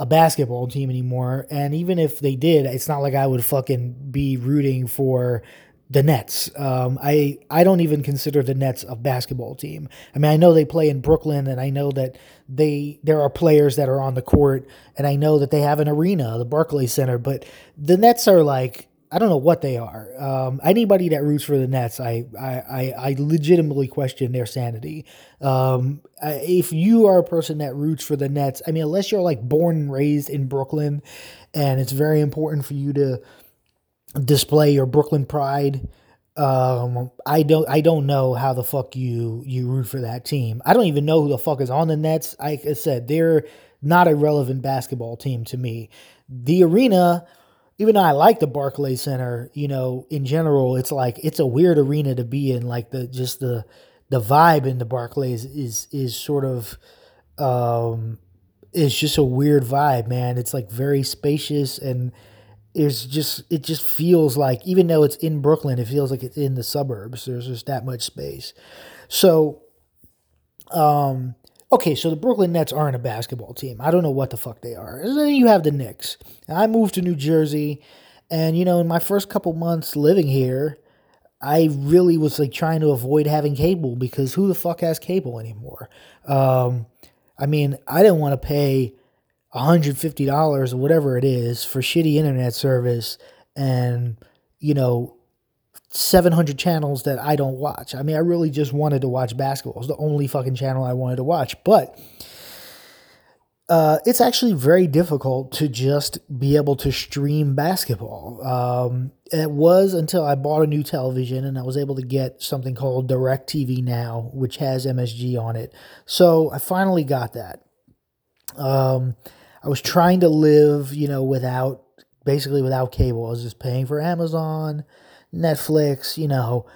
a basketball team anymore, and even if they did, it's not like I would fucking be rooting for the Nets. Um, I I don't even consider the Nets a basketball team. I mean, I know they play in Brooklyn, and I know that they there are players that are on the court, and I know that they have an arena, the Barclays Center. But the Nets are like I don't know what they are. Um, anybody that roots for the Nets, I I, I, I legitimately question their sanity. Um, if you are a person that roots for the Nets, I mean, unless you're like born and raised in Brooklyn, and it's very important for you to display your Brooklyn pride. Um, I don't I don't know how the fuck you you root for that team. I don't even know who the fuck is on the Nets. Like I said, they're not a relevant basketball team to me. The arena, even though I like the Barclays Center, you know, in general, it's like it's a weird arena to be in. Like the just the the vibe in the Barclays is is sort of um is just a weird vibe, man. It's like very spacious and is just it just feels like even though it's in Brooklyn, it feels like it's in the suburbs. There's just that much space. So, um, okay, so the Brooklyn Nets aren't a basketball team. I don't know what the fuck they are. And then you have the Knicks. I moved to New Jersey, and you know, in my first couple months living here, I really was like trying to avoid having cable because who the fuck has cable anymore? Um, I mean, I didn't want to pay $150 or whatever it is for shitty internet service and, you know, 700 channels that I don't watch. I mean, I really just wanted to watch basketball. It's the only fucking channel I wanted to watch. But uh, it's actually very difficult to just be able to stream basketball. Um, it was until I bought a new television and I was able to get something called DirecTV Now, which has MSG on it. So I finally got that. Um, I was trying to live, you know, without basically without cable. I was just paying for Amazon, Netflix, you know,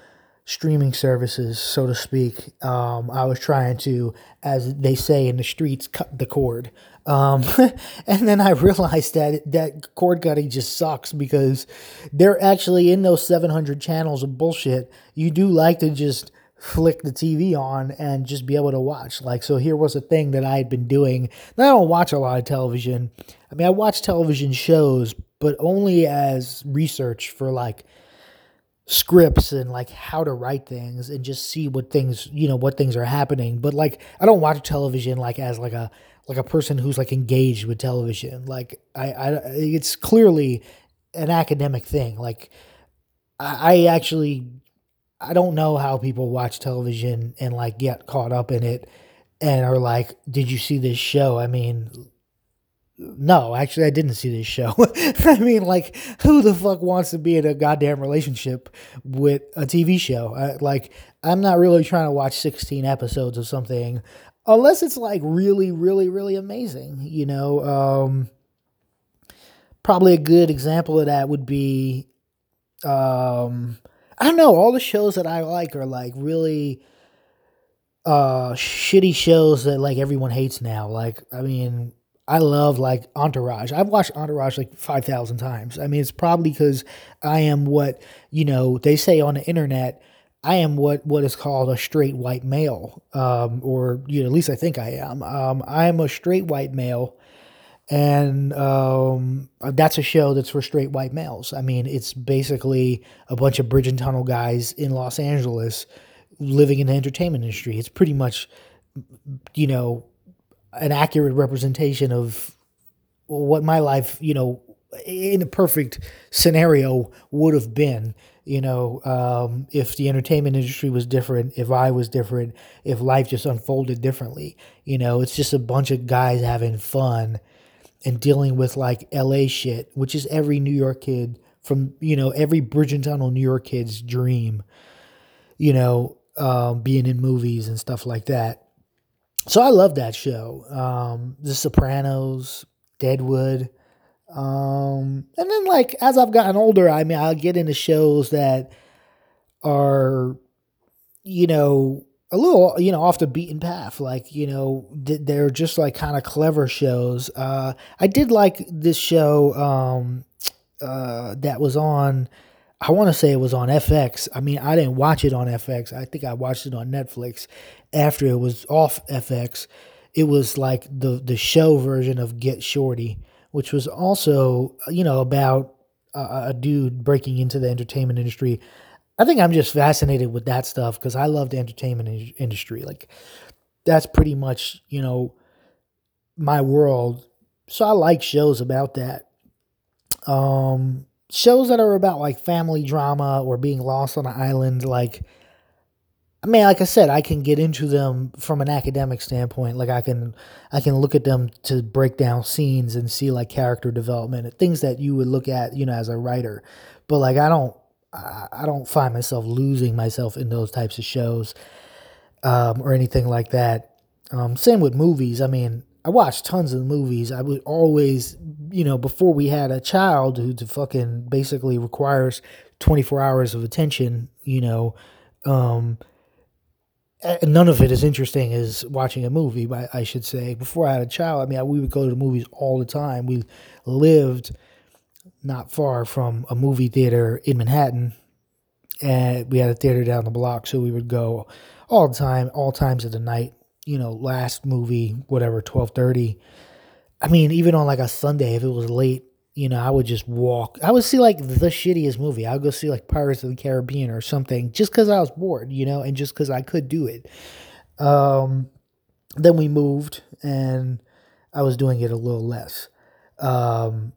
streaming services, so to speak. Um, I was trying to, as they say in the streets, cut the cord. Um, [laughs] and then I realized that that cord cutting just sucks because they're actually in those 700 channels of bullshit. You do like to just flick the TV on and just be able to watch. Like, so here was a thing that I had been doing. I don't watch a lot of television. I mean, I watch television shows, but only as research for like scripts and like how to write things and just see what things you know what things are happening but like i don't watch television like as like a like a person who's like engaged with television like i i it's clearly an academic thing like I actually i don't know how people watch television and like get caught up in it and are like did you see this show i mean no, actually, I didn't see this show. [laughs] I mean, like, who the fuck wants to be in a goddamn relationship with a TV show? I, like, I'm not really trying to watch 16 episodes of something unless it's like really, really, really amazing. You know, um, probably a good example of that would be, um, I don't know, all the shows that I like are like really uh shitty shows that like everyone hates now. Like, I mean, I love like Entourage. I've watched Entourage like 5,000 times. I mean, it's probably because I am what, you know, they say on the internet, I am what, what is called a straight white male. Um, or, you know, at least I think I am. Um, I am a straight white male. And um, that's a show that's for straight white males. I mean, it's basically a bunch of bridge and tunnel guys in Los Angeles living in the entertainment industry. It's pretty much, you know, an accurate representation of what my life, you know, in a perfect scenario would have been. You know, um, if the entertainment industry was different, if I was different, if life just unfolded differently. You know, it's just a bunch of guys having fun and dealing with like LA shit, which is every New York kid from, you know, every Bridge and Tunnel New York kid's dream, you know, um, being in movies and stuff like that so I love that show. Um, the Sopranos, Deadwood. Um, and then like as I've gotten older, I mean, I'll get into shows that are, you know, a little, you know, off the beaten path. Like, you know, they're just like kind of clever shows. Uh, I did like this show, um, uh, that was on, I want to say it was on FX. I mean, I didn't watch it on FX. I think I watched it on Netflix after it was off FX. It was like the the show version of Get Shorty, which was also you know about a, a dude breaking into the entertainment industry. I think I'm just fascinated with that stuff because I love the entertainment in- industry. Like that's pretty much you know my world. So I like shows about that. Um, shows that are about like family drama or being lost on an island, like I mean, like I said, I can get into them from an academic standpoint. Like I can, I can look at them to break down scenes and see like character development, things that you would look at, you know, as a writer. But like I don't, I don't find myself losing myself in those types of shows um, or anything like that. Um, same with movies. I mean, I watched tons of movies. I would always, you know, before we had a child who to fucking basically requires 24 hours of attention, you know, um, none of it is interesting as watching a movie, I should say. Before I had a child, I mean, we would go to the movies all the time. We lived not far from a movie theater in Manhattan, and we had a theater down the block, so we would go all the time, all times of the night. You know, last movie, whatever, twelve thirty. I mean, even on like a Sunday, if it was late, you know, I would just walk. I would see like the shittiest movie. I would go see like Pirates of the Caribbean or something just because I was bored, you know, and just because I could do it. Um, then we moved and I was doing it a little less um,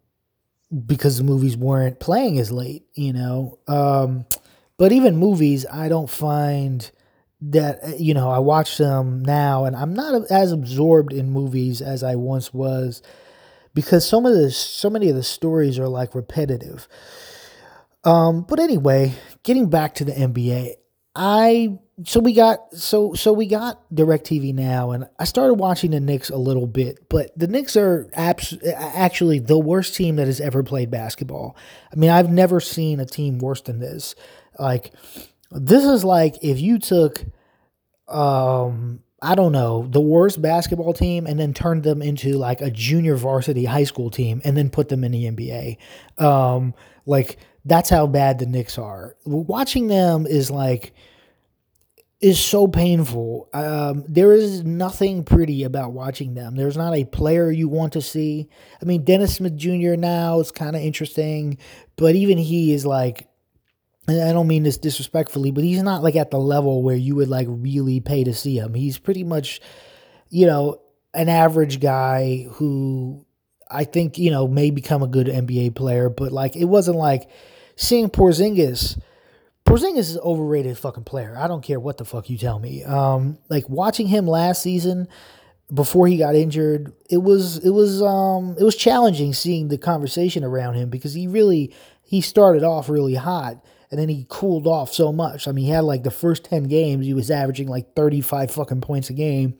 because the movies weren't playing as late, you know. Um, but even movies, I don't find that, you know, I watch them now and I'm not as absorbed in movies as I once was because some of the so many of the stories are like repetitive. Um, but anyway, getting back to the NBA, I so we got so so we got DirecTV now, and I started watching the Knicks a little bit, but the Knicks are abs- actually the worst team that has ever played basketball. I mean, I've never seen a team worse than this. Like This is like if you took, um, I don't know, the worst basketball team and then turned them into like a junior varsity high school team and then put them in the NBA. Um, like that's how bad the Knicks are. Watching them is like is so painful. Um, there is nothing pretty about watching them. There's not a player you want to see. I mean, Dennis Smith Jr. now is kind of interesting, but even he is like, I don't mean this disrespectfully, but he's not like at the level where you would like really pay to see him. He's pretty much, you know, an average guy who I think, you know, may become a good NBA player, but like it wasn't like seeing Porzingis Porzingis is overrated fucking player. I don't care what the fuck you tell me. Um, like watching him last season before he got injured, it was it was um it was challenging seeing the conversation around him because he really he started off really hot and then he cooled off so much. I mean, he had like the first 10 games, he was averaging like 35 fucking points a game.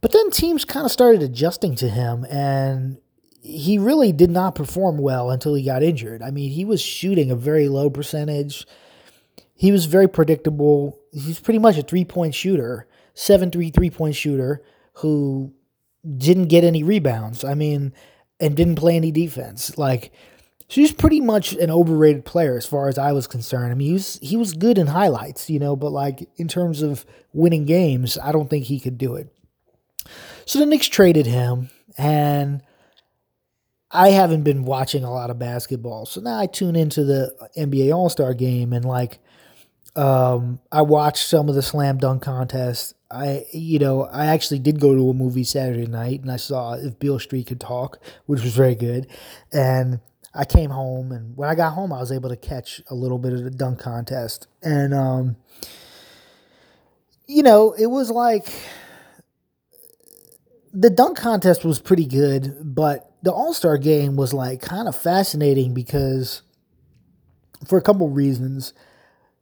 But then teams kind of started adjusting to him and he really did not perform well until he got injured. I mean, he was shooting a very low percentage he was very predictable. He's pretty much a three point shooter, 7 3 three point shooter who didn't get any rebounds. I mean, and didn't play any defense. Like, so he's pretty much an overrated player as far as I was concerned. I mean, he was, he was good in highlights, you know, but like in terms of winning games, I don't think he could do it. So the Knicks traded him, and I haven't been watching a lot of basketball. So now I tune into the NBA All Star game, and like, um, I watched some of the slam dunk contest. I, you know, I actually did go to a movie Saturday night and I saw If Beale Street Could Talk, which was very good. And I came home and when I got home, I was able to catch a little bit of the dunk contest. And, um, you know, it was like the dunk contest was pretty good, but the All Star game was like kind of fascinating because for a couple reasons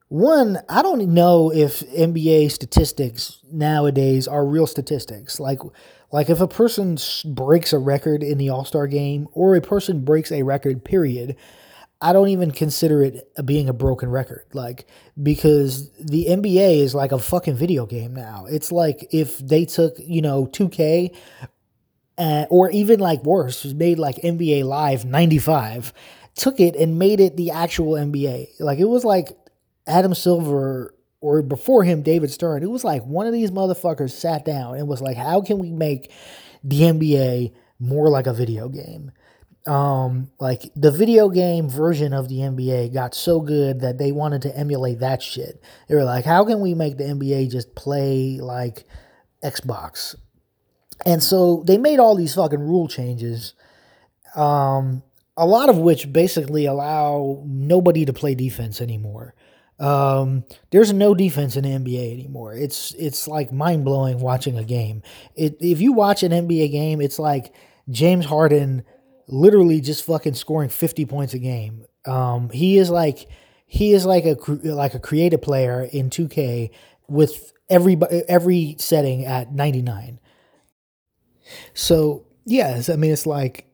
one, I don't know if NBA statistics nowadays are real statistics. Like, like if a person breaks a record in the All Star game or a person breaks a record, period, I don't even consider it being a broken record. Like, because the NBA is like a fucking video game now. It's like if they took, you know, 2K uh, or even like worse, was made like NBA Live 95, took it and made it the actual NBA. Like, it was like Adam Silver or before him, David Stern, it was like one of these motherfuckers sat down and was like, how can we make the NBA more like a video game? Um, like the video game version of the NBA got so good that they wanted to emulate that shit. They were like, how can we make the NBA just play like Xbox? And so they made all these fucking rule changes. Um, a lot of which basically allow nobody to play defense anymore. Um, there's no defense in the NBA anymore. It's it's like mind blowing watching a game. It, if you watch an NBA game, it's like James Harden literally just fucking scoring 50 points a game. Um, he is like he is like a like a creative player in 2K with every every setting at 99. So yes, I mean it's like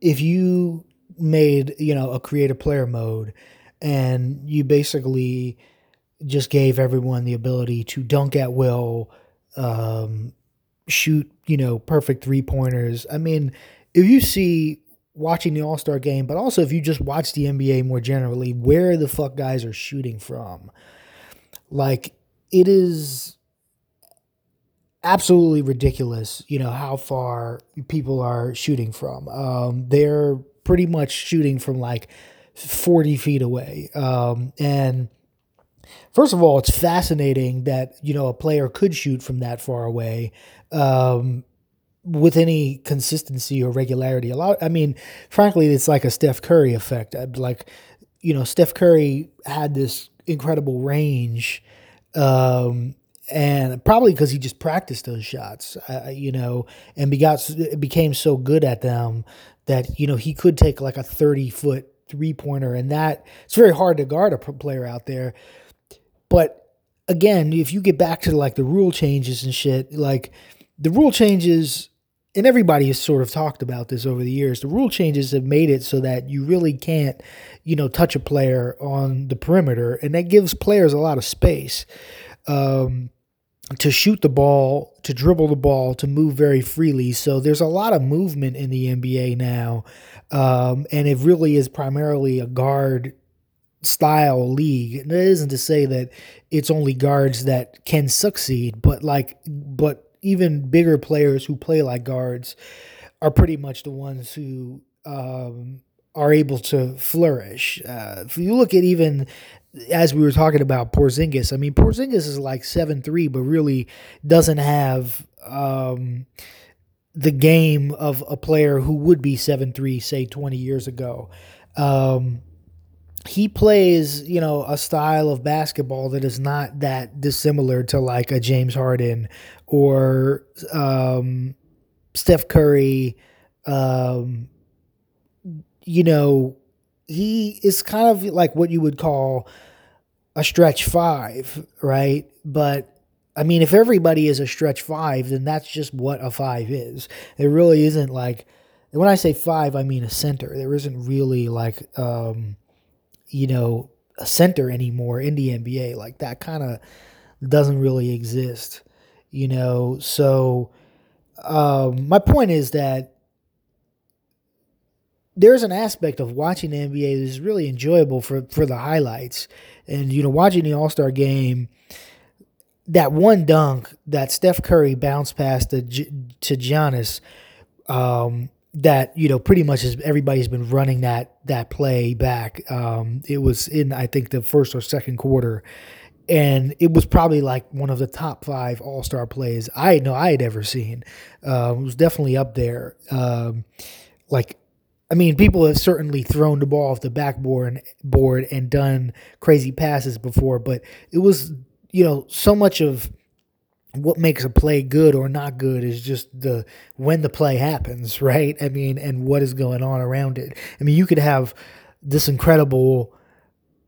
if you made you know a creative player mode and you basically just gave everyone the ability to dunk at will, um, shoot, you know, perfect three pointers. I mean, if you see watching the All Star game, but also if you just watch the NBA more generally, where the fuck guys are shooting from, like it is absolutely ridiculous, you know, how far people are shooting from. Um, they're pretty much shooting from like 40 feet away. Um, and first of all, it's fascinating that, you know, a player could shoot from that far away. Um, with any consistency or regularity. A lot, I mean, frankly, it's like a Steph Curry effect. Like, you know, Steph Curry had this incredible range, um, and probably because he just practiced those shots, uh, you know, and begot became so good at them that you know he could take like a thirty foot three pointer, and that it's very hard to guard a player out there. But again, if you get back to like the rule changes and shit, like the rule changes and everybody has sort of talked about this over the years. The rule changes have made it so that you really can't, you know, touch a player on the perimeter, and that gives players a lot of space um, to shoot the ball, to dribble the ball, to move very freely. So there's a lot of movement in the NBA now, um, and it really is primarily a guard style league. And that isn't to say that it's only guards that can succeed, but like, but even bigger players who play like guards are pretty much the ones who um, are able to flourish. Uh, if you look at even as we were talking about Porzingis, I mean Porzingis is like seven three, but really doesn't have um, the game of a player who would be seven three, say twenty years ago. Um, he plays, you know, a style of basketball that is not that dissimilar to like a James Harden or um, Steph Curry. Um, you know, he is kind of like what you would call a stretch five, right? But I mean, if everybody is a stretch five, then that's just what a five is. It really isn't like, when I say five, I mean a center. There isn't really like, um, you know, a center anymore in the NBA. Like that kind of doesn't really exist, you know. So um, my point is that there's an aspect of watching the NBA that is really enjoyable for for the highlights, and you know, watching the All Star game. That one dunk that Steph Curry bounced past to to Giannis, um, that you know pretty much is everybody's been running that that play back. Um, it was in I think the first or second quarter, and it was probably like one of the top five All Star plays I know I had ever seen. Uh, it was definitely up there. Um, like, I mean, people have certainly thrown the ball off the backboard board and done crazy passes before, but it was you know so much of what makes a play good or not good is just the when the play happens, [laughs] right? I mean, and what is going on around it. I mean, you could have this incredible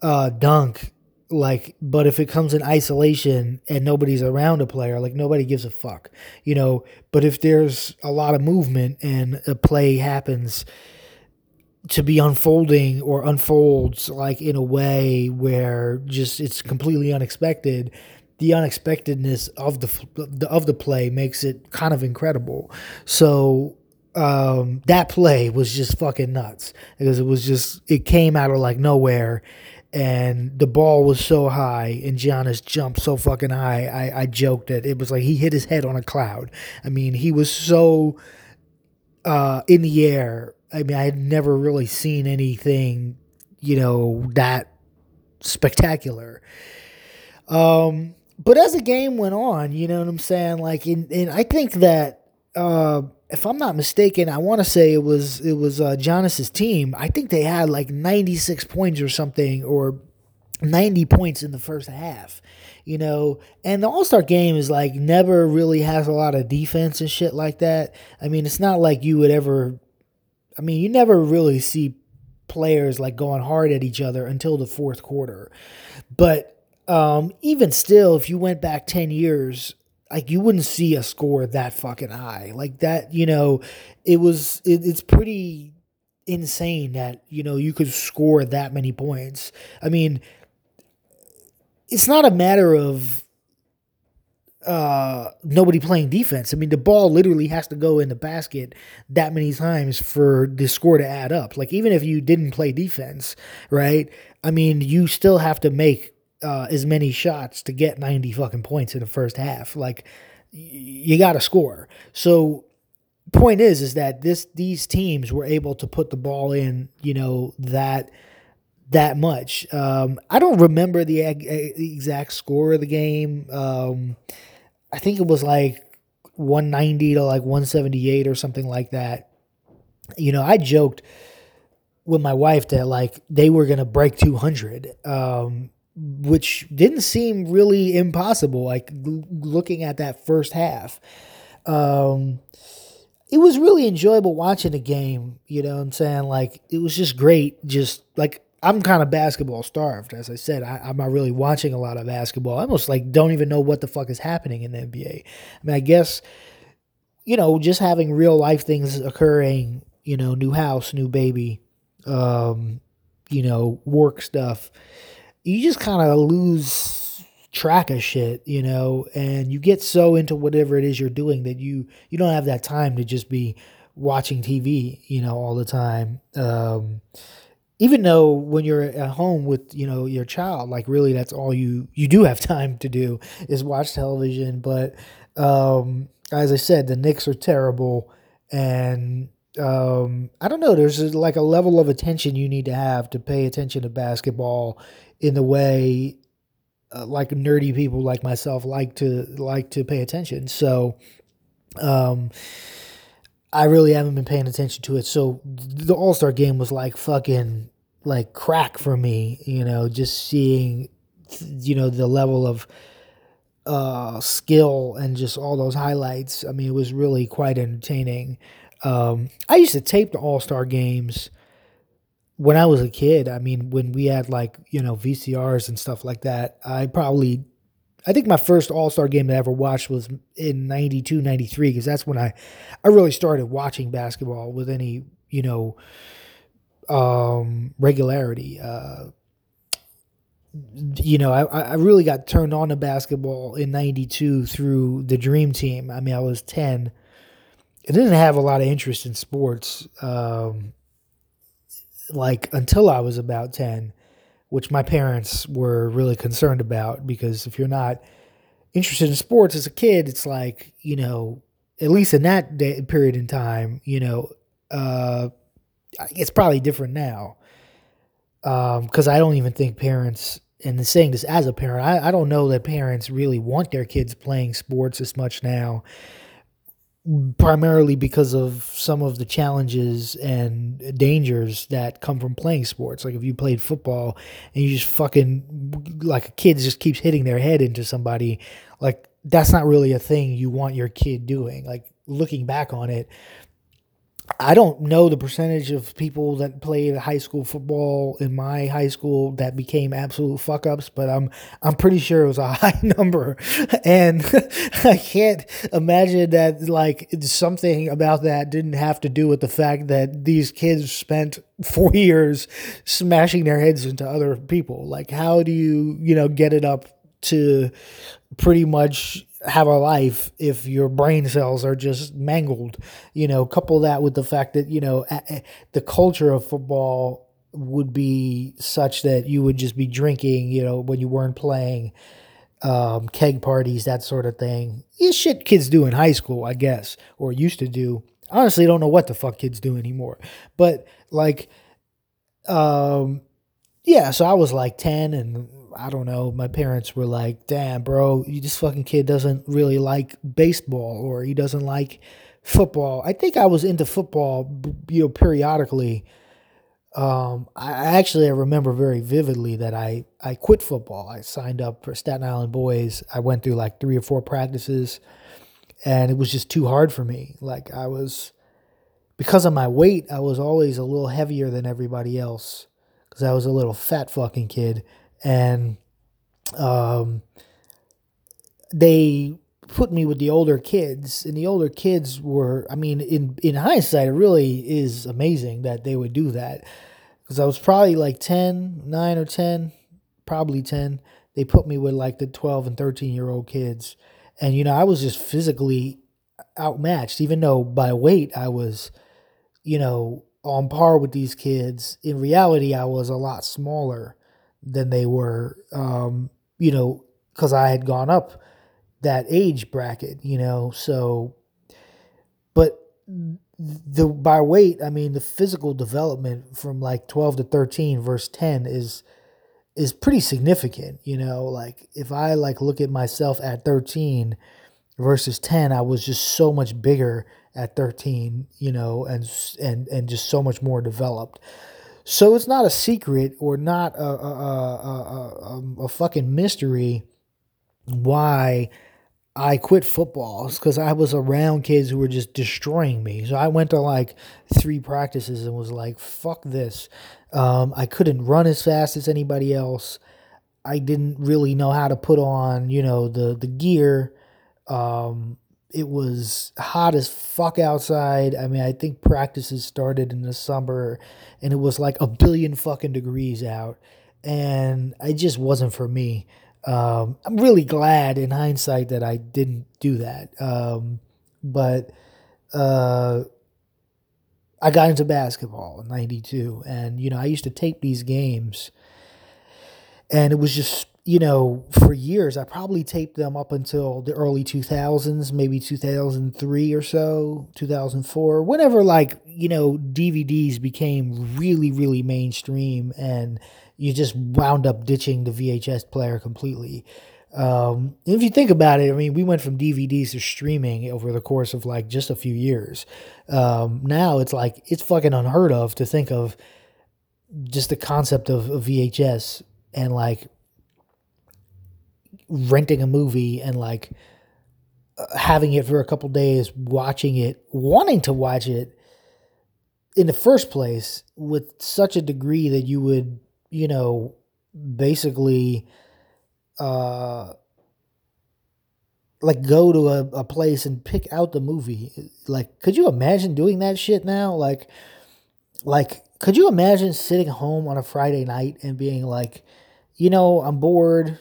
uh, dunk, like, but if it comes in isolation and nobody's around a player, like nobody gives a fuck, you know. But if there's a lot of movement and a play happens to be unfolding or unfolds like in a way where just it's completely unexpected the unexpectedness of the of the play makes it kind of incredible. So um, that play was just fucking nuts because it was just it came out of like nowhere, and the ball was so high and Giannis jumped so fucking high. I, I joked that it was like he hit his head on a cloud. I mean, he was so uh, in the air. I mean, I had never really seen anything, you know, that spectacular. Um, but as the game went on, you know what I'm saying? Like, in, and I think that uh, if I'm not mistaken, I want to say it was it was uh, Giannis's team. I think they had like 96 points or something, or 90 points in the first half. You know, and the All Star game is like never really has a lot of defense and shit like that. I mean, it's not like you would ever. I mean, you never really see players like going hard at each other until the fourth quarter, but um, even still, if you went back 10 years, like you wouldn't see a score that fucking high. Like that, you know, it was, it, it's pretty insane that, you know, you could score that many points. I mean, it's not a matter of uh, nobody playing defense. I mean, the ball literally has to go in the basket that many times for the score to add up. Like, even if you didn't play defense, right? I mean, you still have to make uh, as many shots to get 90 fucking points in the first half. Like you got to score. So point is is that this these teams were able to put the ball in, you know, that that much. Um, I don't remember the exact score of the game. Um, I think it was like 190 to like 178 or something like that. You know, I joked with my wife that like they were to break 200. Um, which didn't seem really impossible. Like looking at that first half, um, it was really enjoyable watching the game. You know what I'm saying? Like it was just great. Just like I'm kind of basketball starved, as I said. I, am not really watching a lot of basketball. I almost like don't even know what the fuck is happening in the NBA. I mean, I guess you know, just having real life things occurring, you know, new house, new baby, um, you know, work stuff, you just kind of lose track of shit, you know, and you get so into whatever it is you're doing that you you don't have that time to just be watching TV, you know, all the time. Um, even though when you're at home with you know your child, like really, that's all you you do have [laughs] time to do is watch television. But um, as I said, the Knicks are terrible, and um, I don't know. There's like a level of attention you need to have to pay attention to basketball in the way uh, like nerdy people like myself like to like to pay attention. So, um, I really haven't been paying attention to it. So the All Star game was like fucking like crack for me. You know, just seeing you know the level of uh, skill and just all those highlights. I mean, it was really quite entertaining. Um, I used to tape the All Star games when I was a kid. I mean, when we had like you know VCRs and stuff like that. I probably, I think my first All Star game that I ever watched was in 92, 93, because that's when I, I really started watching basketball with any you know, um, regularity. Uh, you know, I, I really got turned on to basketball in 92 through the Dream Team. I mean, I was 10 I didn't have a lot of interest in sports, um, like until I was about 10, which my parents were really concerned about because if you're not interested in sports as a kid, it's like, you know, at least in that day, period in time, you know, uh, it's probably different now. Because um, I don't even think parents, and saying this as a parent, I, I don't know that parents really want their kids playing sports as much now primarily because of some of the challenges and dangers that come from playing sports. Like if you played football and you just fucking like a kid just keeps hitting their head into somebody, like that's not really a thing you want your kid doing. Like looking back on it, I don't know the percentage of people that played high school football in my high school that became absolute fuck ups, but I'm I'm pretty sure it was a [laughs] high number, and [laughs] I can't imagine that like something about that didn't have to do with the fact that these kids spent [laughs] four years smashing their heads into other people. Like, how do you you know get it up to pretty much have a life if your brain cells are just mangled. You know, couple that with the fact that, you know, the culture of football would be such that you would just be drinking, you know, when you weren't playing, um, keg parties, that sort of thing. It's shit kids do in high school, I guess, or used to do. Honestly, don't know what the fuck kids do anymore. But like, um, yeah, so I was like 10 and I don't know, my parents were like, damn, bro, this fucking kid doesn't really like baseball or he doesn't like football. I think I was into football, you know, periodically. Um, I actually I remember very vividly that I, I quit football. I signed up for Staten Island Boys. I went through like three or four practices and it was just too hard for me. Like I was, because of my weight, I was always a little heavier than everybody else because I was a little fat fucking kid and um, they put me with the older kids and the older kids were i mean in in hindsight it really is amazing that they would do that. Because i was probably like 10 9 or 10 probably 10 they put me with like the 12 and 13 year old kids. And you know i was just physically outmatched even though by weight i was you know on par with these kids. In reality i was a lot smaller than they were, um, you know, because I had gone up that age bracket, you know. So, but the by weight, I mean, the physical development from like 12 to 13 verse 10 is is pretty significant, you know. Like if I like look at myself at 13 versus 10, I was just so much bigger at 13, you know, and and and just so much more developed. So it's not a secret or not a, a, a, a, a fucking mystery why I quit football because I was around kids who were just destroying me. So I went to like three practices and was like, fuck this. Um, I couldn't run as fast as anybody else. I didn't really know how to put on, you know, the, the gear. Um, it was hot as fuck outside. I mean, I think practices started in the summer and it was like a billion fucking degrees out. And it just wasn't for me. Um, I'm really glad in hindsight that I didn't do that. Um, but uh, I got into basketball in 92. And, you know, I used to tape these games. And it was just you know, for years, I probably taped them up until the early 2000s, maybe 2003 or so, 2004, whenever, like, you know, DVDs became really, really mainstream and you just wound up ditching the VHS player completely. Um, if you think about it, I mean, we went from DVDs to streaming over the course of like just a few years. Um, now it's like, it's fucking unheard of to think of just the concept of, of VHS and like renting a movie and like having it for a couple days, watching it, wanting to watch it in the first place with such a degree that you would, you know, basically uh like go to a, a place and pick out the movie. Like could you imagine doing that shit now? Like like could you imagine sitting home on a Friday night and being like, you know, I'm bored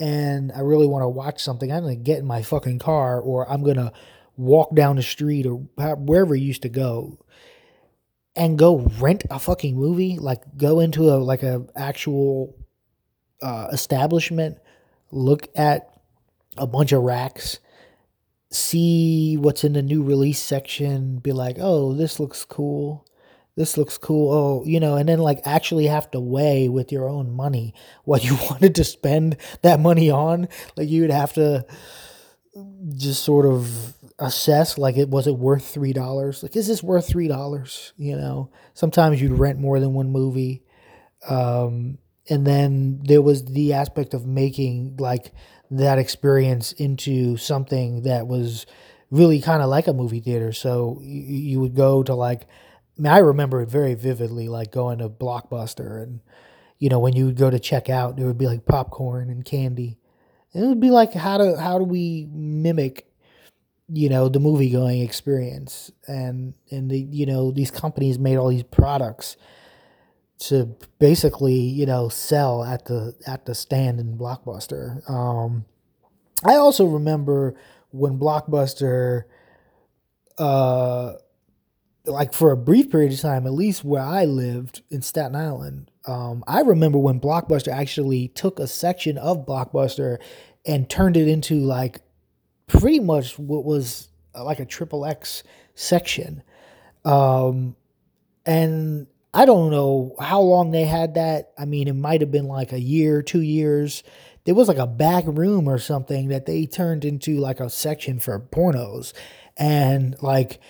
and I really want to watch something, I'm going to get in my fucking car or I'm going to walk down the street or wherever you used to go and go rent a fucking movie, like go into a like a actual uh, establishment, look at a bunch of racks, see what's in the new release section, be like, "Oh, this looks cool." This looks cool. Oh, you know, and then like actually have to weigh with your own money what you [laughs] wanted to spend that money on. Like you would have to just sort of assess like it was it worth three dollars like is this worth three dollars you know sometimes you'd rent more than one movie um and then there was the aspect of making like that experience into something that was really kind of like a movie theater so you, you would go to like I mean, I remember it very vividly, like going to Blockbuster and, you know, when you would go to check out, there would be like popcorn and candy. And it would be like, how do, how do we mimic, you know, the movie going experience? And, and the, you know, these companies made all these products to basically, you know, sell at the, at the stand in Blockbuster. Um, I also remember when Blockbuster, uh, like for a brief period of time, at least where I lived in Staten Island, um, I remember when Blockbuster actually took a section of Blockbuster and turned it into like pretty much what was uh, like a triple X section. Um, and I don't know how long they had that. I mean, it might have been like a year, two years. There was like a back room or something that they turned into like a section for pornos. And like,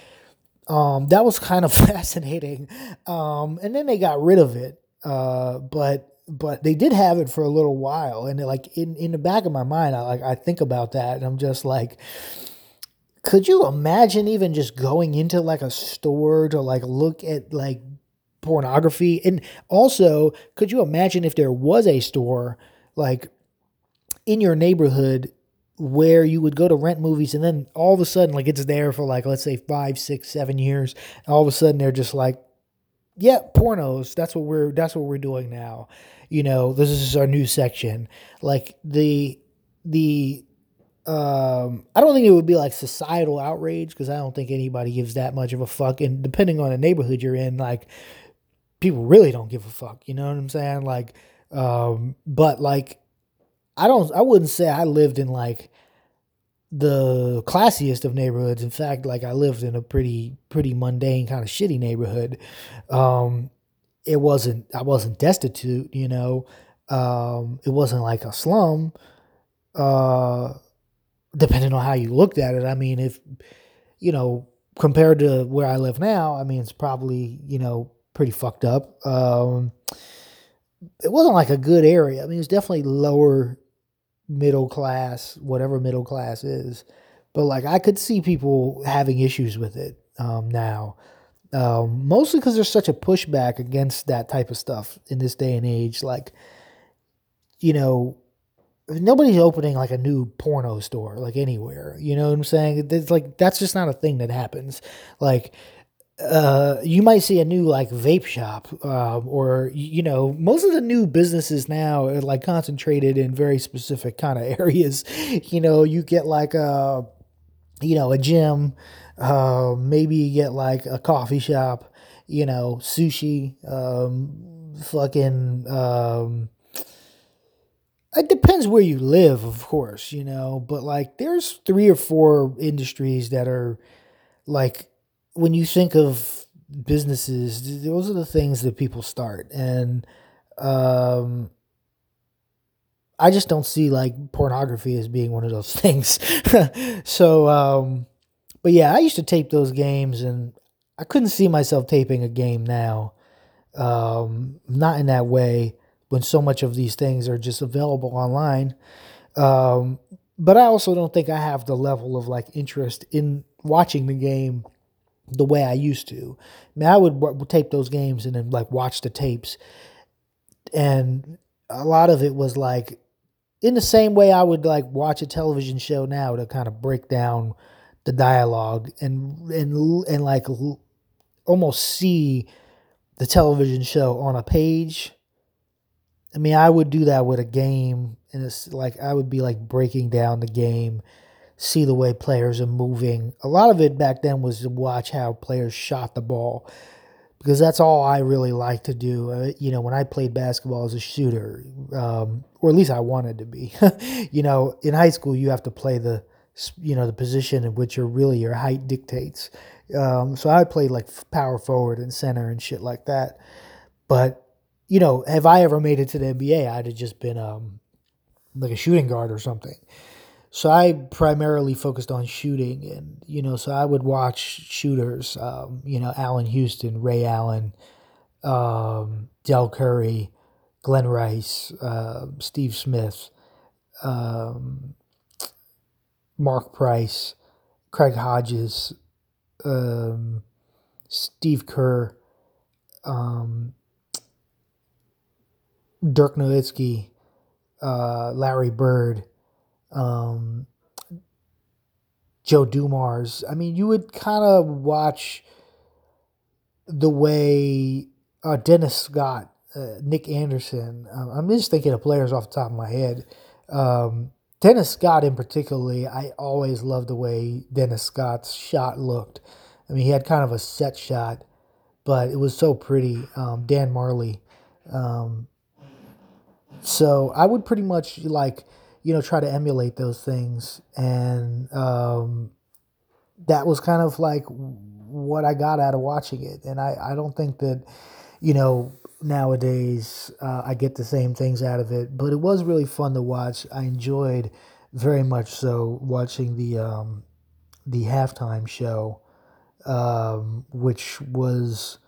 um, that was kind of [laughs] fascinating. Um, and then they got rid of it. Uh, but but they did have it for a little while, and like in in the back of my mind, I like I think about that, and I'm just like, could you imagine even just going into like a store to like look at like pornography, and also could you imagine if there was a store like in your neighborhood where you would go to rent movies and then all of a sudden like it's there for like let's say five six seven years all of a sudden they're just like yeah pornos that's what we're that's what we're doing now. You know this is our new section. Like the the um i don't think it would be like societal outrage because i don't think anybody gives that much of a fuck and depending on the neighborhood you're in like people really don't give a fuck you know what i'm saying? Like um but like I don't I wouldn't say I lived in like the classiest of neighborhoods. In fact, like I lived in a pretty pretty mundane kind of shitty neighborhood. Um, it wasn't I wasn't destitute, you know. Um, it wasn't like a slum. Uh, depending on how you looked at it, I mean, if you know, compared to where I live now, I mean, it's probably you know pretty fucked up. Um, it wasn't like a good area. I mean, it was definitely lower middle class, whatever middle class is. But like I could see people having issues with it um, now, um, mostly because there's such a pushback against that type of stuff in this day and age. Like, you know, nobody's opening like a new porno store like anywhere. You know what I'm saying? It's like that's just not a thing that happens. Like uh, you might see a new like vape shop, uh, or you know, most of the new businesses now are like concentrated in very specific kind of [laughs] areas. You know, you get like a, you know, a gym, uh, maybe you get like a coffee shop, you know, sushi, um, fucking, um, it depends where you live, of course, you know, but like there's three or four industries that are like when you think of businesses, those are the things that people start. And um, I just don't see like pornography as being one of those [laughs] things. so, um, but yeah, I used to tape those games and I couldn't see myself taping a game now. Um, not in that way when so much of these things are just available online. Um, but I also don't think I have the level of like interest in watching the game the way I used to. I mean, I would, would tape those games and then like watch the tapes, and a lot of it was like in the same way I would like watch a television show now to kind of break down the dialogue and and and like almost see the television show on a page I mean, I would do that with a game, and it's like I would be like breaking down the game, see the way players are moving. A lot of it back then was to watch how players shot the ball, because that's all I really like to do. Uh, you know, when I played basketball as a shooter, um, or at least I wanted to be. [laughs] you know, in high school, you have to play the, you know, the position in which your really your height dictates. Um, so I played like power forward and center and shit like that, but you know, have I ever made it to the NBA, I'd have just been um, like a shooting guard or something. So I primarily focused on shooting, and you know, so I would watch shooters, um, you know, Allan Houston, Ray Allen, um, Dell Curry, Glen Rice, uh, Steve Smith, um, Mark Price, Craig Hodges, um, Steve Kerr, um, Dirk Nowitzki, uh, Larry Bird, um, Joe Dumars. I mean, you would kind of watch the way uh, Dennis Scott, uh, Nick Anderson. Um, I'm just thinking of players off the top of my head. Um, Dennis Scott, in particularly, I always loved the way Dennis Scott's shot looked. I mean, he had kind of a set shot, but it was so pretty. Um, Dan Majerle. Um, so I would pretty much like, you know, try to emulate those things. And um, that was kind of like what I got out of watching it. And I, I don't think that, you know, nowadays uh, I get the same things out of it, but it was really fun to watch. I enjoyed very much so watching the, um, the halftime show, um, which was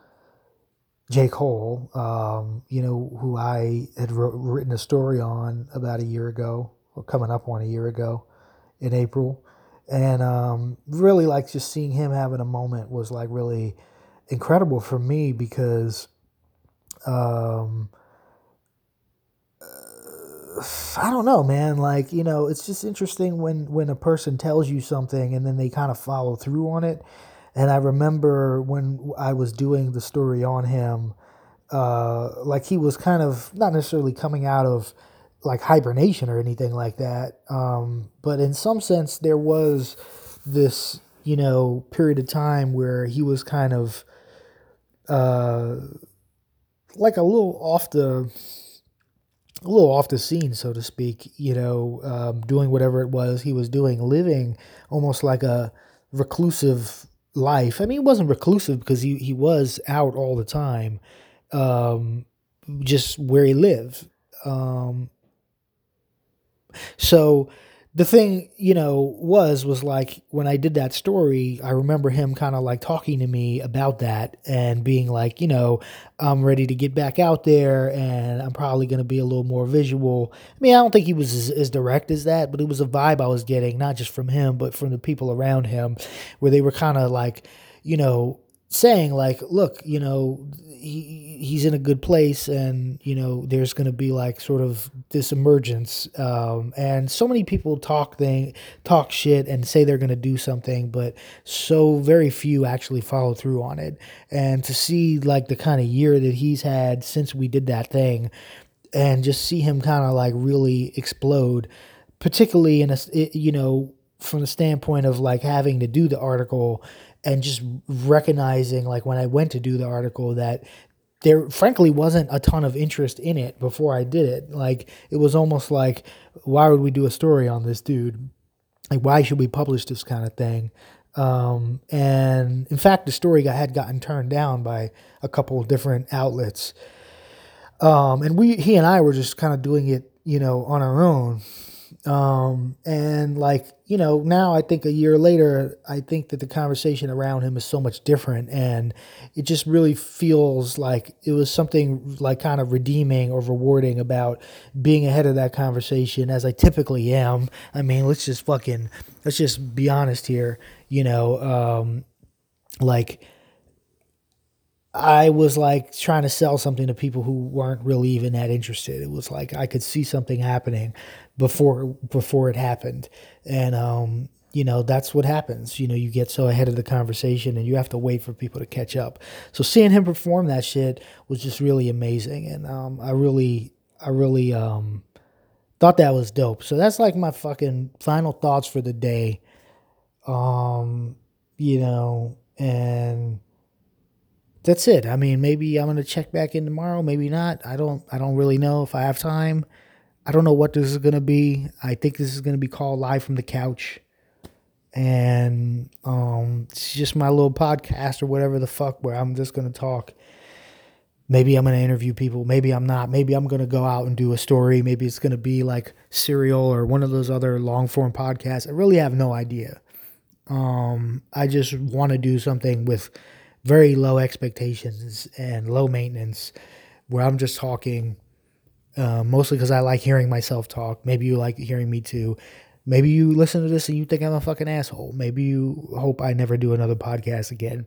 J. Cole, um, you know, who I had written a story on about a year ago, or coming up on a year ago in April. And um, really, like, just seeing him having a moment was like really incredible for me because um, I don't know, man. Like, you know, it's just interesting when when a person tells you something and then they kind of follow through on it. And I remember when I was doing the story on him, uh, like he was kind of not necessarily coming out of like hibernation or anything like that. Um, but in some sense, there was this, you know, period of time where he was kind of uh, like a little off the a little off the scene, so to speak, you know, um, doing whatever it was he was doing, living almost like a reclusive life. I mean, he wasn't reclusive because he, he was out all the time, um, just where he lived. Um, so the thing, you know, was was like when I did that story, I remember him kind of like talking to me about that and being like, you know, I'm ready to get back out there and I'm probably going to be a little more visual. I mean, I don't think he was as, as, direct as that, but it was a vibe I was getting, not just from him, but from the people around him, where they were kind of like, you know, saying like, look, you know, he he's in a good place, and you know, there's going to be like sort of this emergence. Um, and so many people talk thing, talk shit, and say they're going to do something, but so very few actually follow through on it. And to see like the kind of year that he's had since we did that thing, and just see him kind of like really explode, particularly in a you know from the standpoint of like having to do the article and just recognizing like when I went to do the article that there frankly wasn't a ton of interest in it before I did it. Like it was almost like why would we do a story on this dude? Like why should we publish this kind of thing? Um, and in fact, the story had gotten turned down by a couple of different outlets. Um, and we, he and I were just kind of doing it, you know, on our own. Um, and like, you know, now I think a year later, I think that the conversation around him is so much different. And it just really feels like it was something like kind of redeeming or rewarding about being ahead of that conversation as I typically am. I mean, let's just fucking, let's just be honest here, you know, um, like, I was like trying to sell something to people who weren't really even that interested. It was like I could see something happening before before it happened, and um, you know that's what happens. You know, you get so ahead of the conversation, and you have to wait for people to catch up. So seeing him perform that shit was just really amazing, and um, I really, I really um, thought that was dope. So that's like my fucking final thoughts for the day. Um, you know, and that's it. I mean, maybe I'm gonna check back in tomorrow. Maybe not. I don't. I don't really know if I have time. I don't know what this is gonna be. I think this is gonna be called live from the couch, and um, it's just my little podcast or whatever the fuck where I'm just gonna talk. Maybe I'm gonna interview people. Maybe I'm not. Maybe I'm gonna go out and do a story. Maybe it's gonna be like Serial or one of those other long form podcasts. I really have no idea. Um, I just want to do something with very low expectations and low maintenance, where I'm just talking uh, mostly because I like hearing myself talk. Maybe you like hearing me too. Maybe you listen to this and you think I'm a fucking asshole. Maybe you hope I never do another podcast again.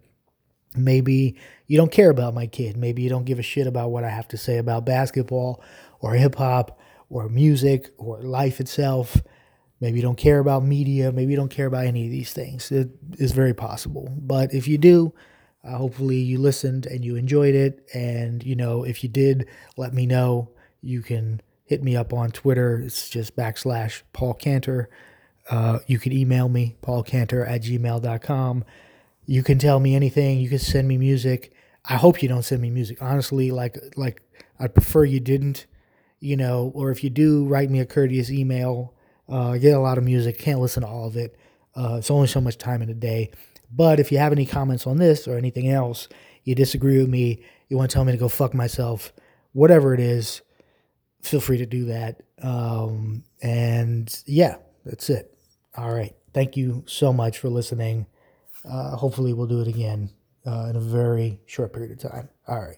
Maybe you don't care about my kid. Maybe you don't give a shit about what I have to say about basketball or hip hop or music or life itself. Maybe you don't care about media. Maybe you don't care about any of these things. It is very possible. But if you do, uh, hopefully, you listened and you enjoyed it. And, you know, if you did, let me know. You can hit me up on Twitter. It's just backslash Paul Cantor. Uh, you can email me, paulcantor at gmail.com. You can tell me anything. You can send me music. I hope you don't send me music. Honestly, like like I'd prefer you didn't, you know, or if you do, write me a courteous email. Uh, I get a lot of music, can't listen to all of it. Uh, it's only so much time in a day. But if you have any comments on this or anything else, you disagree with me, you want to tell me to go fuck myself, whatever it is, feel free to do that. Um, and yeah, that's it. All right. Thank you so much for listening. Uh, hopefully, we'll do it again uh, in a very short period of time. All right.